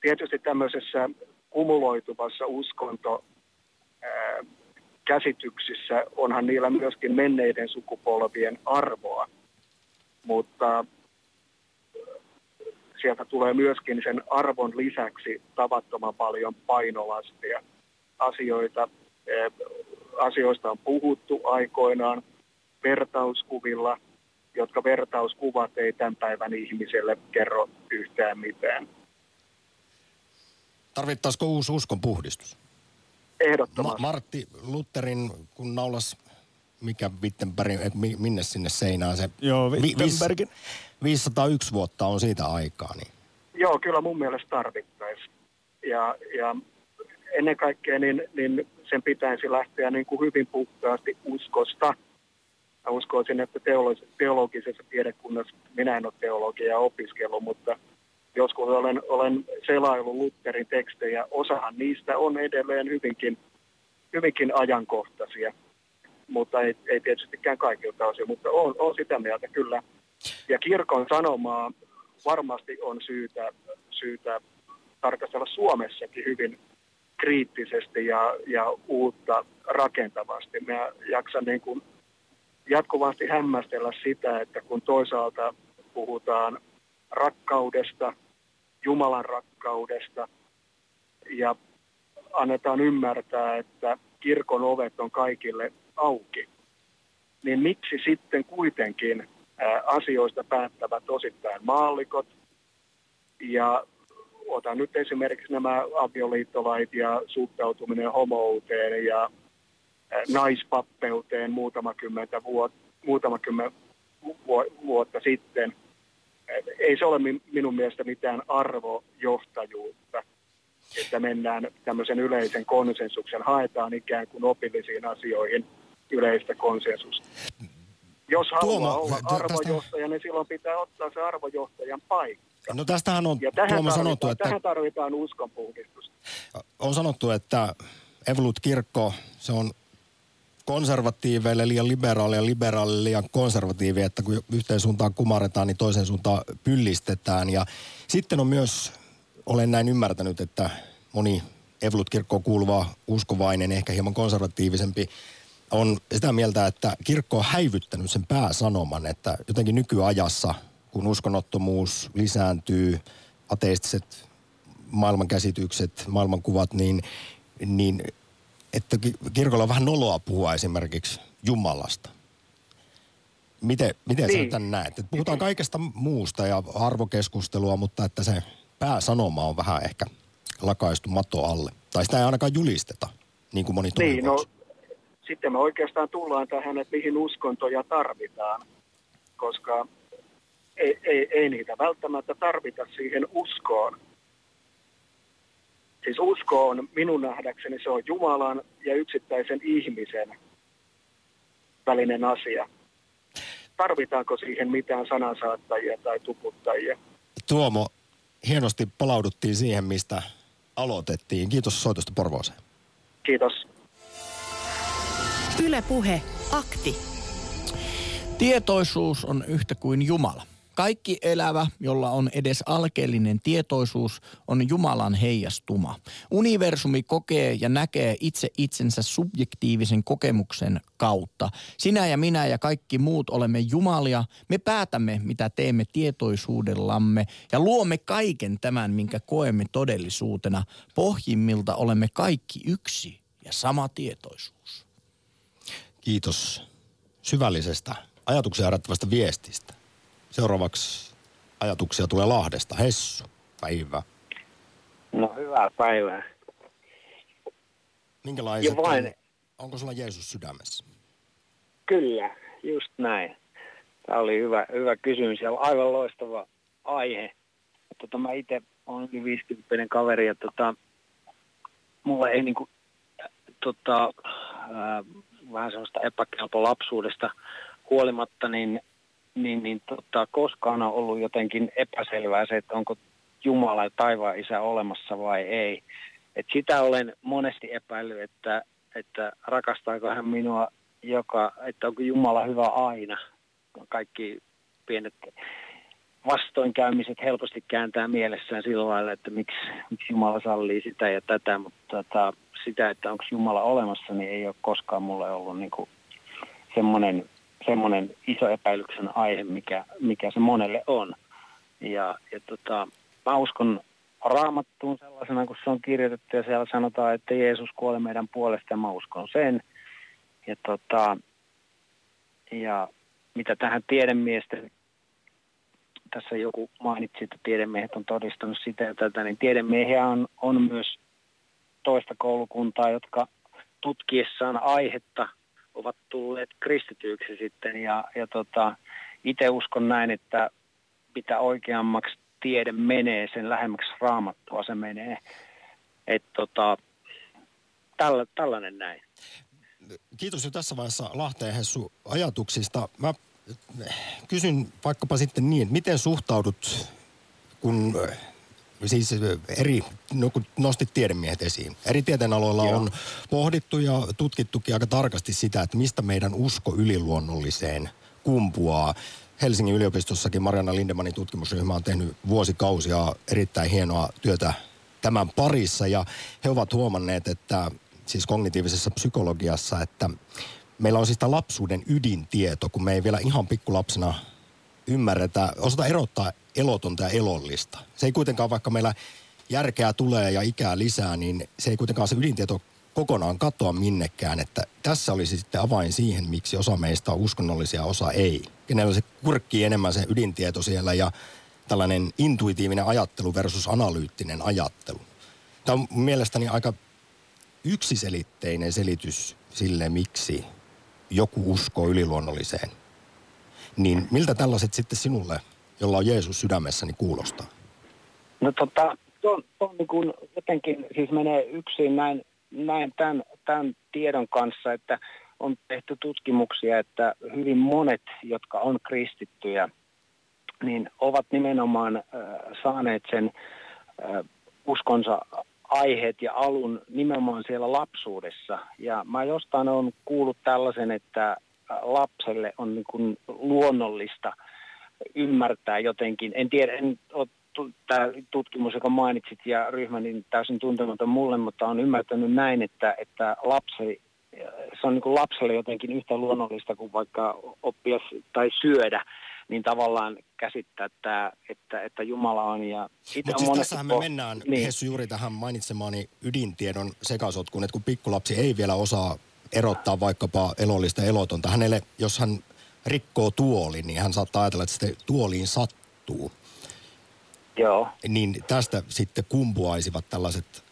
tietysti tämmöisessä kumuloituvassa uskonto käsityksissä onhan niillä myöskin menneiden sukupolvien arvoa, mutta sieltä tulee myöskin sen arvon lisäksi tavattoman paljon painolastia. Asioita, asioista on puhuttu aikoinaan vertauskuvilla, jotka vertauskuvat ei tämän päivän ihmiselle kerro yhtään mitään. Tarvittaisiko uusi uskon puhdistus? Ehdottomasti. Ma- Martti Lutherin, kun naulas, mikä Wittenberg, että minne sinne seinään se... Joo, Wittenbergin. 501 vuotta on siitä aikaa, niin... Joo, kyllä mun mielestä tarvittaisiin. Ja, ja ennen kaikkea niin, niin sen pitäisi lähteä niin kuin hyvin puhtaasti uskosta. Mä uskoisin, että teologisessa tiedekunnassa, minä en ole teologiaa opiskellut, mutta joskus olen, olen selaillut Lutherin tekstejä. Osahan niistä on edelleen hyvinkin, hyvinkin ajankohtaisia, mutta ei, ei tietystikään kaikilta osin, mutta on, on sitä mieltä kyllä. Ja kirkon sanomaa varmasti on syytä, syytä tarkastella Suomessakin hyvin kriittisesti ja, ja uutta rakentavasti. Mä jaksan niin kuin jatkuvasti hämmästellä sitä, että kun toisaalta puhutaan rakkaudesta – Jumalan rakkaudesta ja annetaan ymmärtää, että kirkon ovet on kaikille auki, niin miksi sitten kuitenkin asioista päättävät osittain maallikot? Ja otan nyt esimerkiksi nämä avioliittolait ja suhtautuminen homouteen ja naispappeuteen muutama, kymmentä vuot, muutama kymmen vuotta sitten – ei se ole minun mielestä mitään arvojohtajuutta, että mennään tämmöisen yleisen konsensuksen, haetaan ikään kuin opillisiin asioihin yleistä konsensusta. Jos haluaa Tuomo, olla tä- tästä- arvojohtaja, niin silloin pitää ottaa se arvojohtajan paikka. No tästähän on Ja tähän Tuomo sanottu, että tähän tarvitaan uskonpuhdistusta. on sanottu, että Evolut-kirkko, se on konservatiiveille liian liberaali ja liberaalille liian konservatiivi, että kun yhteen suuntaan kumaretaan, niin toiseen suuntaan pyllistetään. Ja sitten on myös, olen näin ymmärtänyt, että moni Evolut-kirkkoon kuuluva uskovainen, ehkä hieman konservatiivisempi, on sitä mieltä, että kirkko on häivyttänyt sen pääsanoman, että jotenkin nykyajassa, kun uskonnottomuus lisääntyy, ateistiset maailmankäsitykset, maailmankuvat, niin, niin että ki- kirkolla on vähän noloa puhua esimerkiksi Jumalasta. Miten, miten niin. Niin. sä tämän näet? Et puhutaan kaikesta muusta ja arvokeskustelua, mutta että se pääsanoma on vähän ehkä lakaistu mato alle. Tai sitä ei ainakaan julisteta, niin kuin moni Niin, no sitten me oikeastaan tullaan tähän, että mihin uskontoja tarvitaan, koska ei, ei, ei niitä välttämättä tarvita siihen uskoon. Siis usko on minun nähdäkseni, se on Jumalan ja yksittäisen ihmisen välinen asia. Tarvitaanko siihen mitään sanansaattajia tai tuputtajia? Tuomo, hienosti palauduttiin siihen, mistä aloitettiin. Kiitos soitosta Porvooseen. Kiitos. Yle Puhe, akti. Tietoisuus on yhtä kuin Jumala. Kaikki elävä, jolla on edes alkeellinen tietoisuus, on Jumalan heijastuma. Universumi kokee ja näkee itse itsensä subjektiivisen kokemuksen kautta. Sinä ja minä ja kaikki muut olemme Jumalia. Me päätämme, mitä teemme tietoisuudellamme ja luomme kaiken tämän, minkä koemme todellisuutena. Pohjimmilta olemme kaikki yksi ja sama tietoisuus. Kiitos syvällisestä ajatuksia herättävästä viestistä. Seuraavaksi ajatuksia tulee Lahdesta. Hessu, päivä. No hyvää päivää. Minkälaiset Ja vain- on, onko sulla Jeesus sydämessä? Kyllä, just näin. Tämä oli hyvä, hyvä kysymys ja aivan loistava aihe. Tota, mä itse olen yli 50 kaveri ja tota, mulla ei niinku, äh, tota, ää, vähän sellaista epäkelpo lapsuudesta huolimatta, niin, niin, niin tota, koskaan on ollut jotenkin epäselvää se, että onko Jumala ja taivaan isä olemassa vai ei. Et sitä olen monesti epäillyt, että, että rakastaako hän minua joka, että onko Jumala hyvä aina. Kaikki pienet vastoinkäymiset helposti kääntää mielessään sillä lailla, että miksi, miksi Jumala sallii sitä ja tätä, mutta tota, sitä, että onko Jumala olemassa, niin ei ole koskaan mulle ollut niin kuin semmoinen, semmoinen iso epäilyksen aihe, mikä, mikä se monelle on. Ja, ja tota, mä uskon raamattuun sellaisena, kun se on kirjoitettu ja siellä sanotaan, että Jeesus kuoli meidän puolesta ja mä uskon sen. Ja, tota, ja mitä tähän tiedemiesten, tässä joku mainitsi, että tiedemiehet on todistanut sitä ja tätä, niin tiedemiehiä on, on myös toista koulukuntaa, jotka tutkiessaan aihetta ovat tulleet kristityiksi sitten. Ja, ja tota, itse uskon näin, että mitä oikeammaksi tiede menee, sen lähemmäksi raamattua se menee. Että tota, tällä, tällainen näin. Kiitos jo tässä vaiheessa Lahteen Hessu ajatuksista. Mä kysyn vaikkapa sitten niin, että miten suhtaudut, kun äh, siis eri, no kun nostit tiedemiehet esiin. Eri tieteenaloilla Joo. on pohdittu ja tutkittukin aika tarkasti sitä, että mistä meidän usko yliluonnolliseen kumpuaa. Helsingin yliopistossakin Mariana Lindemanin tutkimusryhmä on tehnyt vuosikausia erittäin hienoa työtä tämän parissa ja he ovat huomanneet, että siis kognitiivisessa psykologiassa, että meillä on siis tämä lapsuuden ydintieto, kun me ei vielä ihan pikkulapsena ymmärretä, osata erottaa elotonta ja elollista. Se ei kuitenkaan, vaikka meillä järkeä tulee ja ikää lisää, niin se ei kuitenkaan se ydintieto kokonaan katoa minnekään. Että tässä olisi sitten avain siihen, miksi osa meistä on uskonnollisia, osa ei. Kenellä se kurkkii enemmän se ydintieto siellä ja tällainen intuitiivinen ajattelu versus analyyttinen ajattelu. Tämä on mielestäni aika yksiselitteinen selitys sille, miksi joku uskoo yliluonnolliseen. Niin miltä tällaiset sitten sinulle, jolla on Jeesus sydämessäni, kuulostaa? No tota, tuon, tuon niin kuin jotenkin siis menee yksin näin, näin tämän, tämän tiedon kanssa, että on tehty tutkimuksia, että hyvin monet, jotka on kristittyjä, niin ovat nimenomaan äh, saaneet sen äh, uskonsa aiheet ja alun nimenomaan siellä lapsuudessa. Ja mä jostain olen kuullut tällaisen, että äh, lapselle on niin kuin luonnollista ymmärtää jotenkin. En tiedä, en ole tämä tutkimus, joka mainitsit ja ryhmä, niin täysin tuntematon mulle, mutta on ymmärtänyt näin, että, että lapsi, se on niin lapselle jotenkin yhtä luonnollista kuin vaikka oppia tai syödä niin tavallaan käsittää, että, että, että Jumala on. Ja Mutta siis tässähän me po- mennään, niin. Hessu, juuri tähän mainitsemaani ydintiedon sekasotkuun, että kun pikkulapsi ei vielä osaa erottaa vaikkapa elollista elotonta, hänelle, jos hän rikkoo tuoli, niin hän saattaa ajatella, että sitten tuoliin sattuu. Joo. Niin tästä sitten kumpuaisivat tällaiset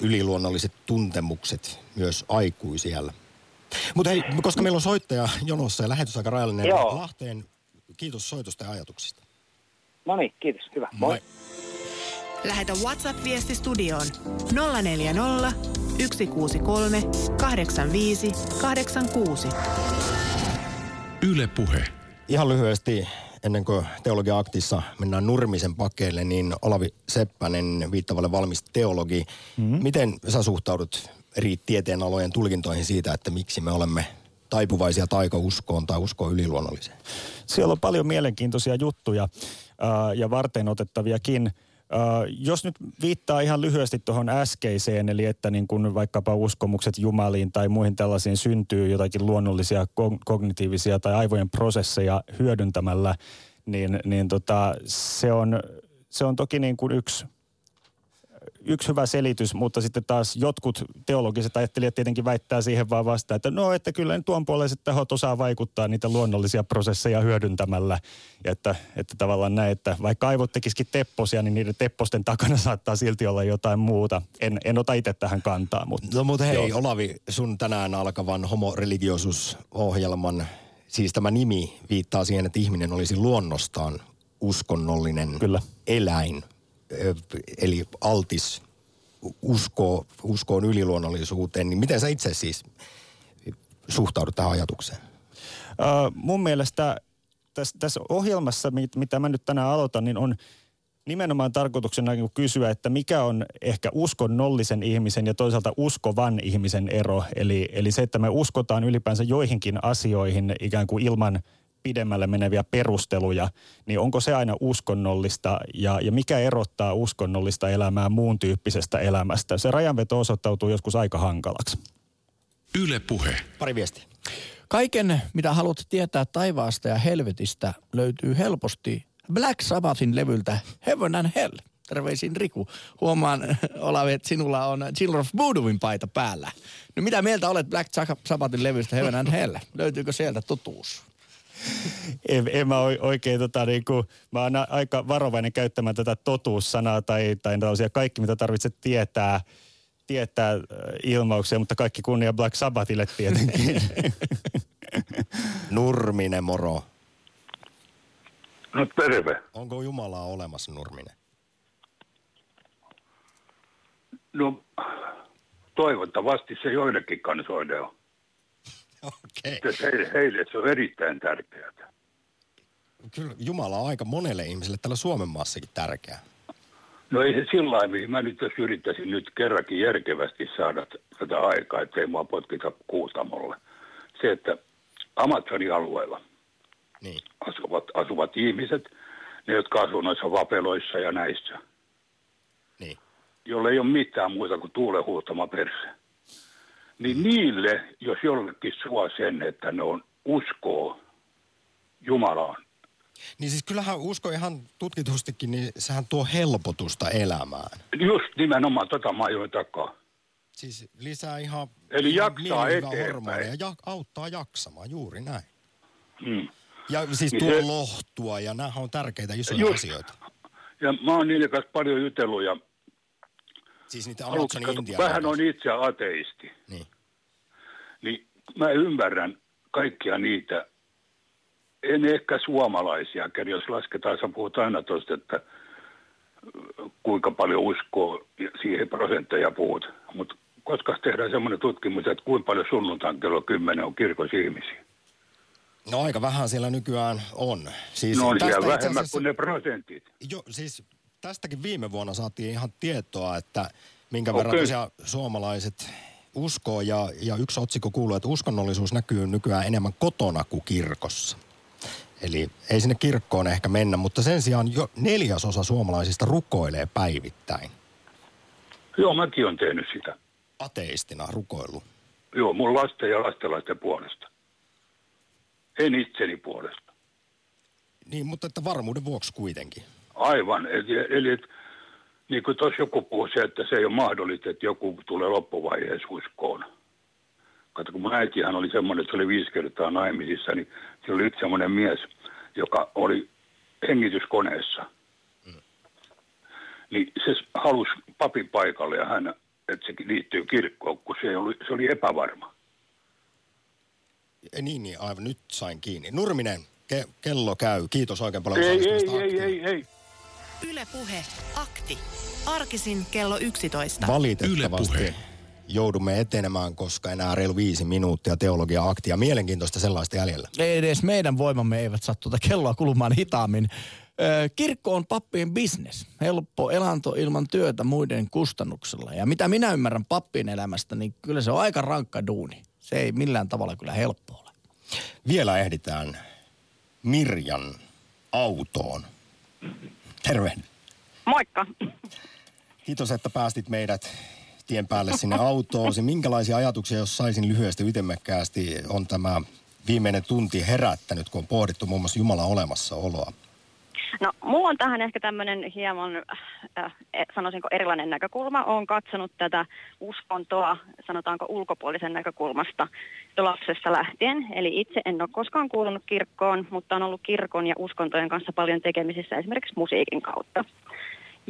yliluonnolliset tuntemukset myös aikuisiellä. Mutta hei, koska meillä on soittaja jonossa ja lähetys aika rajallinen, niin Joo. Lahteen kiitos soitosta ja ajatuksista. No niin, kiitos. Hyvä. Moi. Moi. Lähetä WhatsApp-viesti studioon 040 163 85 86. Yle Puhe. Ihan lyhyesti ennen kuin teologia aktissa mennään Nurmisen pakeille, niin Olavi Seppänen, viittavalle valmis teologi. Mm-hmm. Miten sä suhtaudut eri tieteenalojen tulkintoihin siitä, että miksi me olemme taipuvaisia taikauskoon tai uskoon yliluonnolliseen? Siellä on paljon mielenkiintoisia juttuja äh, ja varten otettaviakin. Jos nyt viittaa ihan lyhyesti tuohon äskeiseen, eli että niin kun vaikkapa uskomukset jumaliin tai muihin tällaisiin syntyy jotakin luonnollisia kognitiivisia tai aivojen prosesseja hyödyntämällä, niin, niin tota, se, on, se on toki niin kuin yksi yksi hyvä selitys, mutta sitten taas jotkut teologiset ajattelijat tietenkin väittää siihen vaan vastaan, että no, että kyllä ne tuonpuoleiset tahot osaa vaikuttaa niitä luonnollisia prosesseja hyödyntämällä. Ja että, että tavallaan näin, että vaikka aivot tekisikin tepposia, niin niiden tepposten takana saattaa silti olla jotain muuta. En, en ota itse tähän kantaa. Mutta, no mutta hei joo. Olavi, sun tänään alkavan homoreligiosuusohjelman, siis tämä nimi viittaa siihen, että ihminen olisi luonnostaan uskonnollinen Kyllä. eläin eli altis uskoo, uskoon yliluonnollisuuteen, niin miten sä itse siis suhtaudut tähän ajatukseen? Uh, mun mielestä tässä, tässä ohjelmassa, mitä mä nyt tänään aloitan, niin on nimenomaan tarkoituksena niin kysyä, että mikä on ehkä uskonnollisen ihmisen ja toisaalta uskovan ihmisen ero. Eli, eli se, että me uskotaan ylipäänsä joihinkin asioihin ikään kuin ilman – pidemmälle meneviä perusteluja, niin onko se aina uskonnollista ja, ja mikä erottaa uskonnollista elämää muun tyyppisestä elämästä? Se rajanveto osoittautuu joskus aika hankalaksi. Yle puhe. Pari viestiä. Kaiken, mitä haluat tietää taivaasta ja helvetistä, löytyy helposti Black Sabbathin levyltä Heaven and Hell. Terveisin Riku. Huomaan, Olavi, että sinulla on Children of Voodooin paita päällä. No mitä mieltä olet Black Sabbathin levystä Heaven and Hell? Löytyykö sieltä totuus? En, en mä oikein tota niinku, mä oon aika varovainen käyttämään tätä totuussanaa tai, tai kaikki mitä tarvitset tietää, tietää äh, ilmauksia, mutta kaikki kunnia Black Sabbathille tietenkin. Nurminen moro. No terve. Onko Jumalaa olemassa Nurminen? No toivottavasti se joillekin kansoille on. Okei. Okay. Heille, heille se on erittäin tärkeää. Kyllä Jumala on aika monelle ihmiselle täällä Suomen maassakin tärkeää. No ei se sillä lailla, mä nyt jos yrittäisin nyt kerrankin järkevästi saada tätä aikaa, ettei mua potkita kuutamolle. Se, että Amazonialueella niin. asuvat, asuvat ihmiset, ne jotka asuvat noissa vapeloissa ja näissä, niin. jolle ei ole mitään muuta kuin tuulen huutama perse niin niille, jos jollekin suo sen, että ne on uskoo Jumalaan. Niin siis kyllähän usko ihan tutkitustikin, niin sehän tuo helpotusta elämään. Just nimenomaan tota mä ajoin takaa. Siis lisää ihan... Eli jaksaa eteenpäin. Ja auttaa jaksamaan, juuri näin. Hmm. Ja siis niin tuo se... lohtua, ja nämä on tärkeitä isoja Just. asioita. Ja mä oon niiden kanssa paljon jutellut, ja Siis niitä Amazonin India. Vähän on itse ateisti. Niin. Niin mä ymmärrän kaikkia niitä, en ehkä suomalaisia, jos lasketaan, sä puhut aina tuosta, että kuinka paljon uskoo siihen prosentteja puhut. Mutta koska tehdään semmoinen tutkimus, että kuinka paljon sunnuntain kello 10 on kirkossa ihmisiä? No aika vähän siellä nykyään on. Siis no on siellä vähemmän asiassa, kuin ne prosentit. Jo, siis tästäkin viime vuonna saatiin ihan tietoa, että minkä okay. verran tosiaan suomalaiset uskoo ja, ja yksi otsikko kuuluu, että uskonnollisuus näkyy nykyään enemmän kotona kuin kirkossa. Eli ei sinne kirkkoon ehkä mennä, mutta sen sijaan jo neljäsosa suomalaisista rukoilee päivittäin. Joo, mäkin on tehnyt sitä. Ateistina rukoillut? Joo, mun lasten ja lastenlaisten puolesta. En itseni puolesta. Niin, mutta että varmuuden vuoksi kuitenkin. Aivan. Eli, eli niin kuin tuossa joku puhuu se, että se ei ole mahdollista, että joku tulee loppuvaiheessa uskoon. Kato, kun mun äitihän oli semmoinen, että se oli viisi kertaa naimisissa, niin se oli yksi semmoinen mies, joka oli hengityskoneessa. Mm. Niin se halusi papin paikalle ja hän, että se liittyy kirkkoon, kun se oli, se oli epävarma. Niin, niin, aivan nyt sain kiinni. Nurminen, ke- kello käy. Kiitos oikein paljon ei, ei, ei, ei, ei. Yle Puhe, akti. Arkisin kello 11. Valitettavasti Yle Puhe. joudumme etenemään, koska enää reilu viisi minuuttia teologia-aktia. Mielenkiintoista sellaista jäljellä. Ei edes meidän voimamme eivät saa tuota kelloa kulumaan hitaammin. Kirkko on pappien bisnes. Helppo elanto ilman työtä muiden kustannuksella. Ja mitä minä ymmärrän pappien elämästä, niin kyllä se on aika rankka duuni. Se ei millään tavalla kyllä helppo ole. Vielä ehditään Mirjan autoon. Terve. Moikka. Kiitos, että päästit meidät tien päälle sinne autoon. Minkälaisia ajatuksia, jos saisin lyhyesti ytimekkäästi, on tämä viimeinen tunti herättänyt, kun on pohdittu muun muassa Jumalan olemassaoloa? No, mulla on tähän ehkä tämmöinen hieman, äh, e, sanoisinko erilainen näkökulma. Olen katsonut tätä uskontoa, sanotaanko ulkopuolisen näkökulmasta lapsesta lähtien. Eli itse en ole koskaan kuulunut kirkkoon, mutta on ollut kirkon ja uskontojen kanssa paljon tekemisissä esimerkiksi musiikin kautta.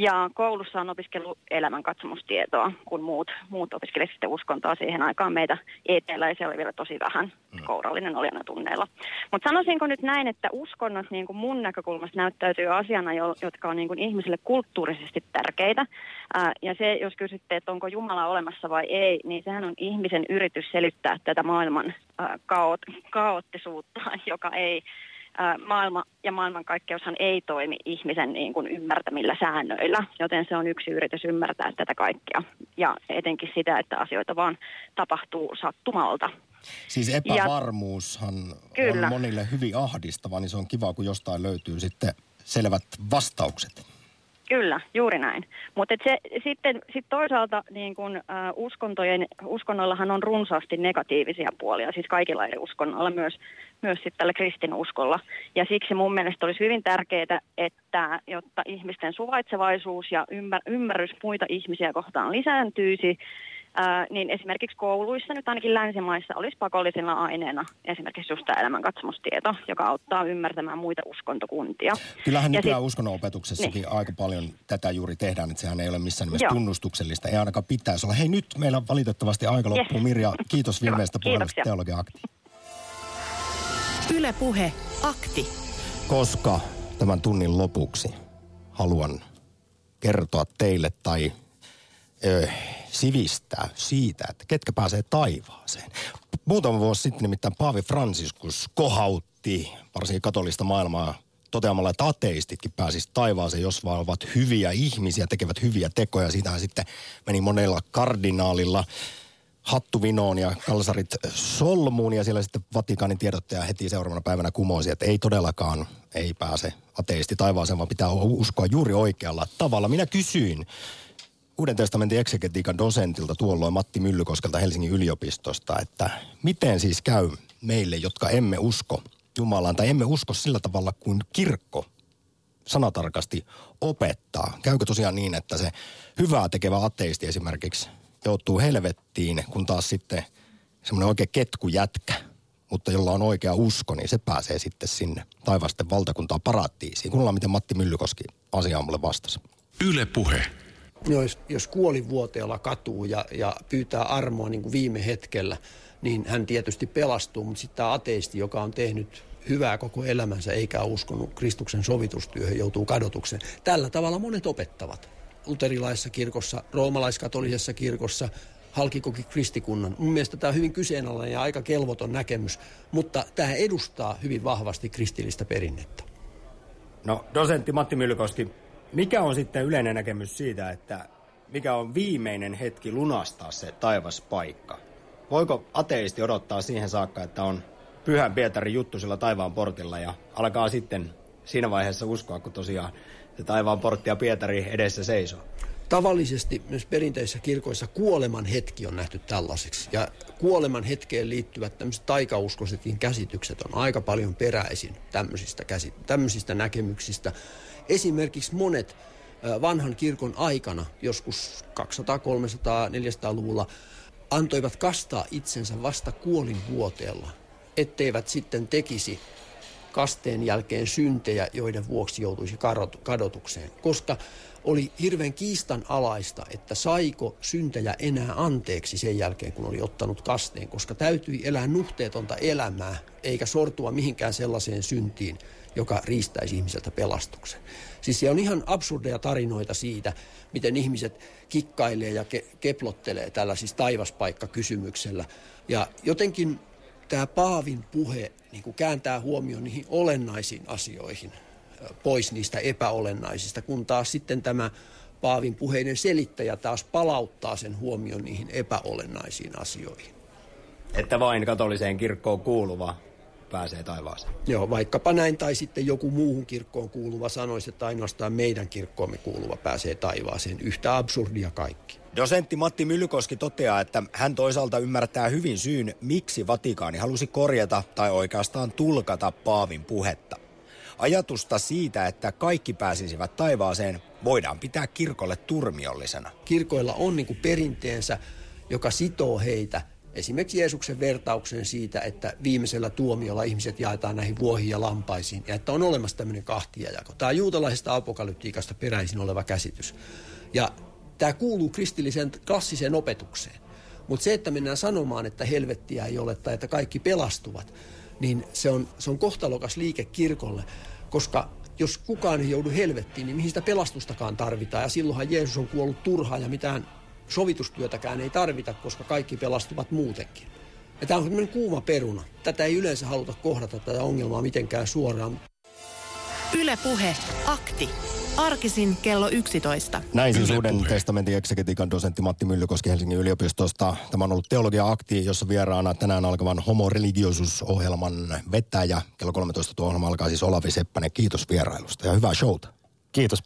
Ja koulussa on opiskellut elämänkatsomustietoa, kun muut, muut opiskelivat sitten uskontoa. Siihen aikaan meitä eteläisiä oli vielä tosi vähän. Mm. Kourallinen oli aina tunneilla. Mutta sanoisinko nyt näin, että uskonnot niin kuin mun näkökulmasta näyttäytyy asiana, jotka on niin kuin ihmisille kulttuurisesti tärkeitä. Ää, ja se, jos kysytte, että onko Jumala olemassa vai ei, niin sehän on ihmisen yritys selittää tätä maailman ää, kaot, kaoottisuutta, joka ei maailma ja maailmankaikkeushan ei toimi ihmisen niin kuin ymmärtämillä säännöillä, joten se on yksi yritys ymmärtää tätä kaikkea. Ja etenkin sitä, että asioita vaan tapahtuu sattumalta. Siis epävarmuushan ja, on monille hyvin ahdistava, niin se on kiva, kun jostain löytyy sitten selvät vastaukset. Kyllä, juuri näin. Mutta se, sitten sit toisaalta niin kun, ä, uskontojen, uskonnollahan on runsaasti negatiivisia puolia, siis kaikilla eri uskonnoilla, myös, myös sitten tällä kristinuskolla. Ja siksi mun mielestä olisi hyvin tärkeää, että jotta ihmisten suvaitsevaisuus ja ymmär, ymmärrys muita ihmisiä kohtaan lisääntyisi, Niin esimerkiksi kouluissa nyt ainakin länsimaissa olisi pakollisena aineena esimerkiksi just tämä elämänkatsomustieto, joka auttaa ymmärtämään muita uskontokuntia. Kyllähän ja nykyään sit, uskonnonopetuksessakin niin. aika paljon tätä juuri tehdään, että sehän ei ole missään nimessä Joo. tunnustuksellista, ei ainakaan pitäisi olla. Hei nyt meillä on valitettavasti aika loppuu. Yes. Mirja, kiitos viimeistä puhelusta Teologia Akti. Yle Puhe, Akti. Koska tämän tunnin lopuksi haluan kertoa teille tai ö, sivistää siitä, että ketkä pääsee taivaaseen. Muutama vuosi sitten nimittäin Paavi Franciscus kohautti varsinkin katolista maailmaa toteamalla, että ateistitkin pääsisivät taivaaseen, jos vaan ovat hyviä ihmisiä, tekevät hyviä tekoja. Siitähän sitten meni monella kardinaalilla hattuvinoon ja kalsarit solmuun ja siellä sitten Vatikaanin tiedottaja heti seuraavana päivänä kumoisi, että ei todellakaan ei pääse ateisti taivaaseen, vaan pitää uskoa juuri oikealla tavalla. Minä kysyin Uuden testamentin eksegetiikan dosentilta tuolloin Matti Myllykoskelta Helsingin yliopistosta, että miten siis käy meille, jotka emme usko Jumalaan tai emme usko sillä tavalla kuin kirkko sanatarkasti opettaa. Käykö tosiaan niin, että se hyvää tekevä ateisti esimerkiksi joutuu helvettiin, kun taas sitten semmoinen oikein ketkujätkä, mutta jolla on oikea usko, niin se pääsee sitten sinne taivasten valtakuntaa paraattiisiin. Kuunnellaan, miten Matti Myllykoski asiaa mulle vastasi. Yle Puhe jos, jos kuolivuoteella katuu ja, ja pyytää armoa niin kuin viime hetkellä, niin hän tietysti pelastuu, mutta sitten tämä ateisti, joka on tehnyt hyvää koko elämänsä eikä uskonut Kristuksen sovitustyöhön, joutuu kadotukseen. Tällä tavalla monet opettavat. Luterilaisessa kirkossa, roomalaiskatolisessa kirkossa, halki koki kristikunnan. Mun mielestä tämä on hyvin kyseenalainen ja aika kelvoton näkemys, mutta tämä edustaa hyvin vahvasti kristillistä perinnettä. No, dosentti Matti Myllykoski, mikä on sitten yleinen näkemys siitä, että mikä on viimeinen hetki lunastaa se taivaspaikka? Voiko ateisti odottaa siihen saakka, että on pyhän Pietarin juttu sillä taivaan portilla ja alkaa sitten siinä vaiheessa uskoa, kun tosiaan se taivaan portti ja Pietari edessä seisoo? Tavallisesti myös perinteisissä kirkoissa kuoleman hetki on nähty tällaiseksi. Ja kuoleman hetkeen liittyvät tämmöiset taikauskoisetkin käsitykset on aika paljon peräisin tämmöisistä, käsit- tämmöisistä näkemyksistä. Esimerkiksi monet vanhan kirkon aikana, joskus 200, 300, 400-luvulla, antoivat kastaa itsensä vasta kuolinvuoteella, etteivät sitten tekisi kasteen jälkeen syntejä, joiden vuoksi joutuisi kadotukseen. Koska oli hirveän kiistanalaista, että saiko syntejä enää anteeksi sen jälkeen, kun oli ottanut kasteen, koska täytyi elää nuhteetonta elämää, eikä sortua mihinkään sellaiseen syntiin, joka riistäisi ihmiseltä pelastuksen. Siis se on ihan absurdeja tarinoita siitä, miten ihmiset kikkailee ja ke- keplottelee tällaisissa taivaspaikkakysymyksellä. Ja jotenkin tämä Paavin puhe niin kuin kääntää huomioon niihin olennaisiin asioihin pois niistä epäolennaisista, kun taas sitten tämä Paavin puheiden selittäjä taas palauttaa sen huomioon niihin epäolennaisiin asioihin. Että vain katoliseen kirkkoon kuuluva pääsee taivaaseen. Joo, vaikkapa näin, tai sitten joku muuhun kirkkoon kuuluva sanoisi, että ainoastaan meidän kirkkoomme kuuluva pääsee taivaaseen. Yhtä absurdia kaikki. Dosentti Matti Myllykoski toteaa, että hän toisaalta ymmärtää hyvin syyn, miksi Vatikaani halusi korjata tai oikeastaan tulkata Paavin puhetta. Ajatusta siitä, että kaikki pääsisivät taivaaseen, voidaan pitää kirkolle turmiollisena. Kirkoilla on niin kuin perinteensä, joka sitoo heitä esimerkiksi Jeesuksen vertauksen siitä, että viimeisellä tuomiolla ihmiset jaetaan näihin vuohiin ja lampaisiin, ja että on olemassa tämmöinen kahtiajako. Tämä on juutalaisesta apokalyptiikasta peräisin oleva käsitys. Ja tämä kuuluu kristilliseen klassiseen opetukseen. Mutta se, että mennään sanomaan, että helvettiä ei ole tai että kaikki pelastuvat, niin se on, se on kohtalokas liike kirkolle, koska jos kukaan ei joudu helvettiin, niin mihin sitä pelastustakaan tarvitaan. Ja silloinhan Jeesus on kuollut turhaan ja mitään sovitustyötäkään ei tarvita, koska kaikki pelastuvat muutenkin. Ja tämä on kuuma peruna. Tätä ei yleensä haluta kohdata tätä ongelmaa mitenkään suoraan. Ylepuhe akti. Arkisin kello 11. Näin siis Uuden testamentin eksegetiikan dosentti Matti Myllykoski Helsingin yliopistosta. Tämä on ollut Teologia-akti, jossa vieraana tänään alkavan Homo Religiosus-ohjelman vetäjä. Kello 13 tuo ohjelma alkaa siis Olavi Seppänen. Kiitos vierailusta ja hyvää showta. Kiitos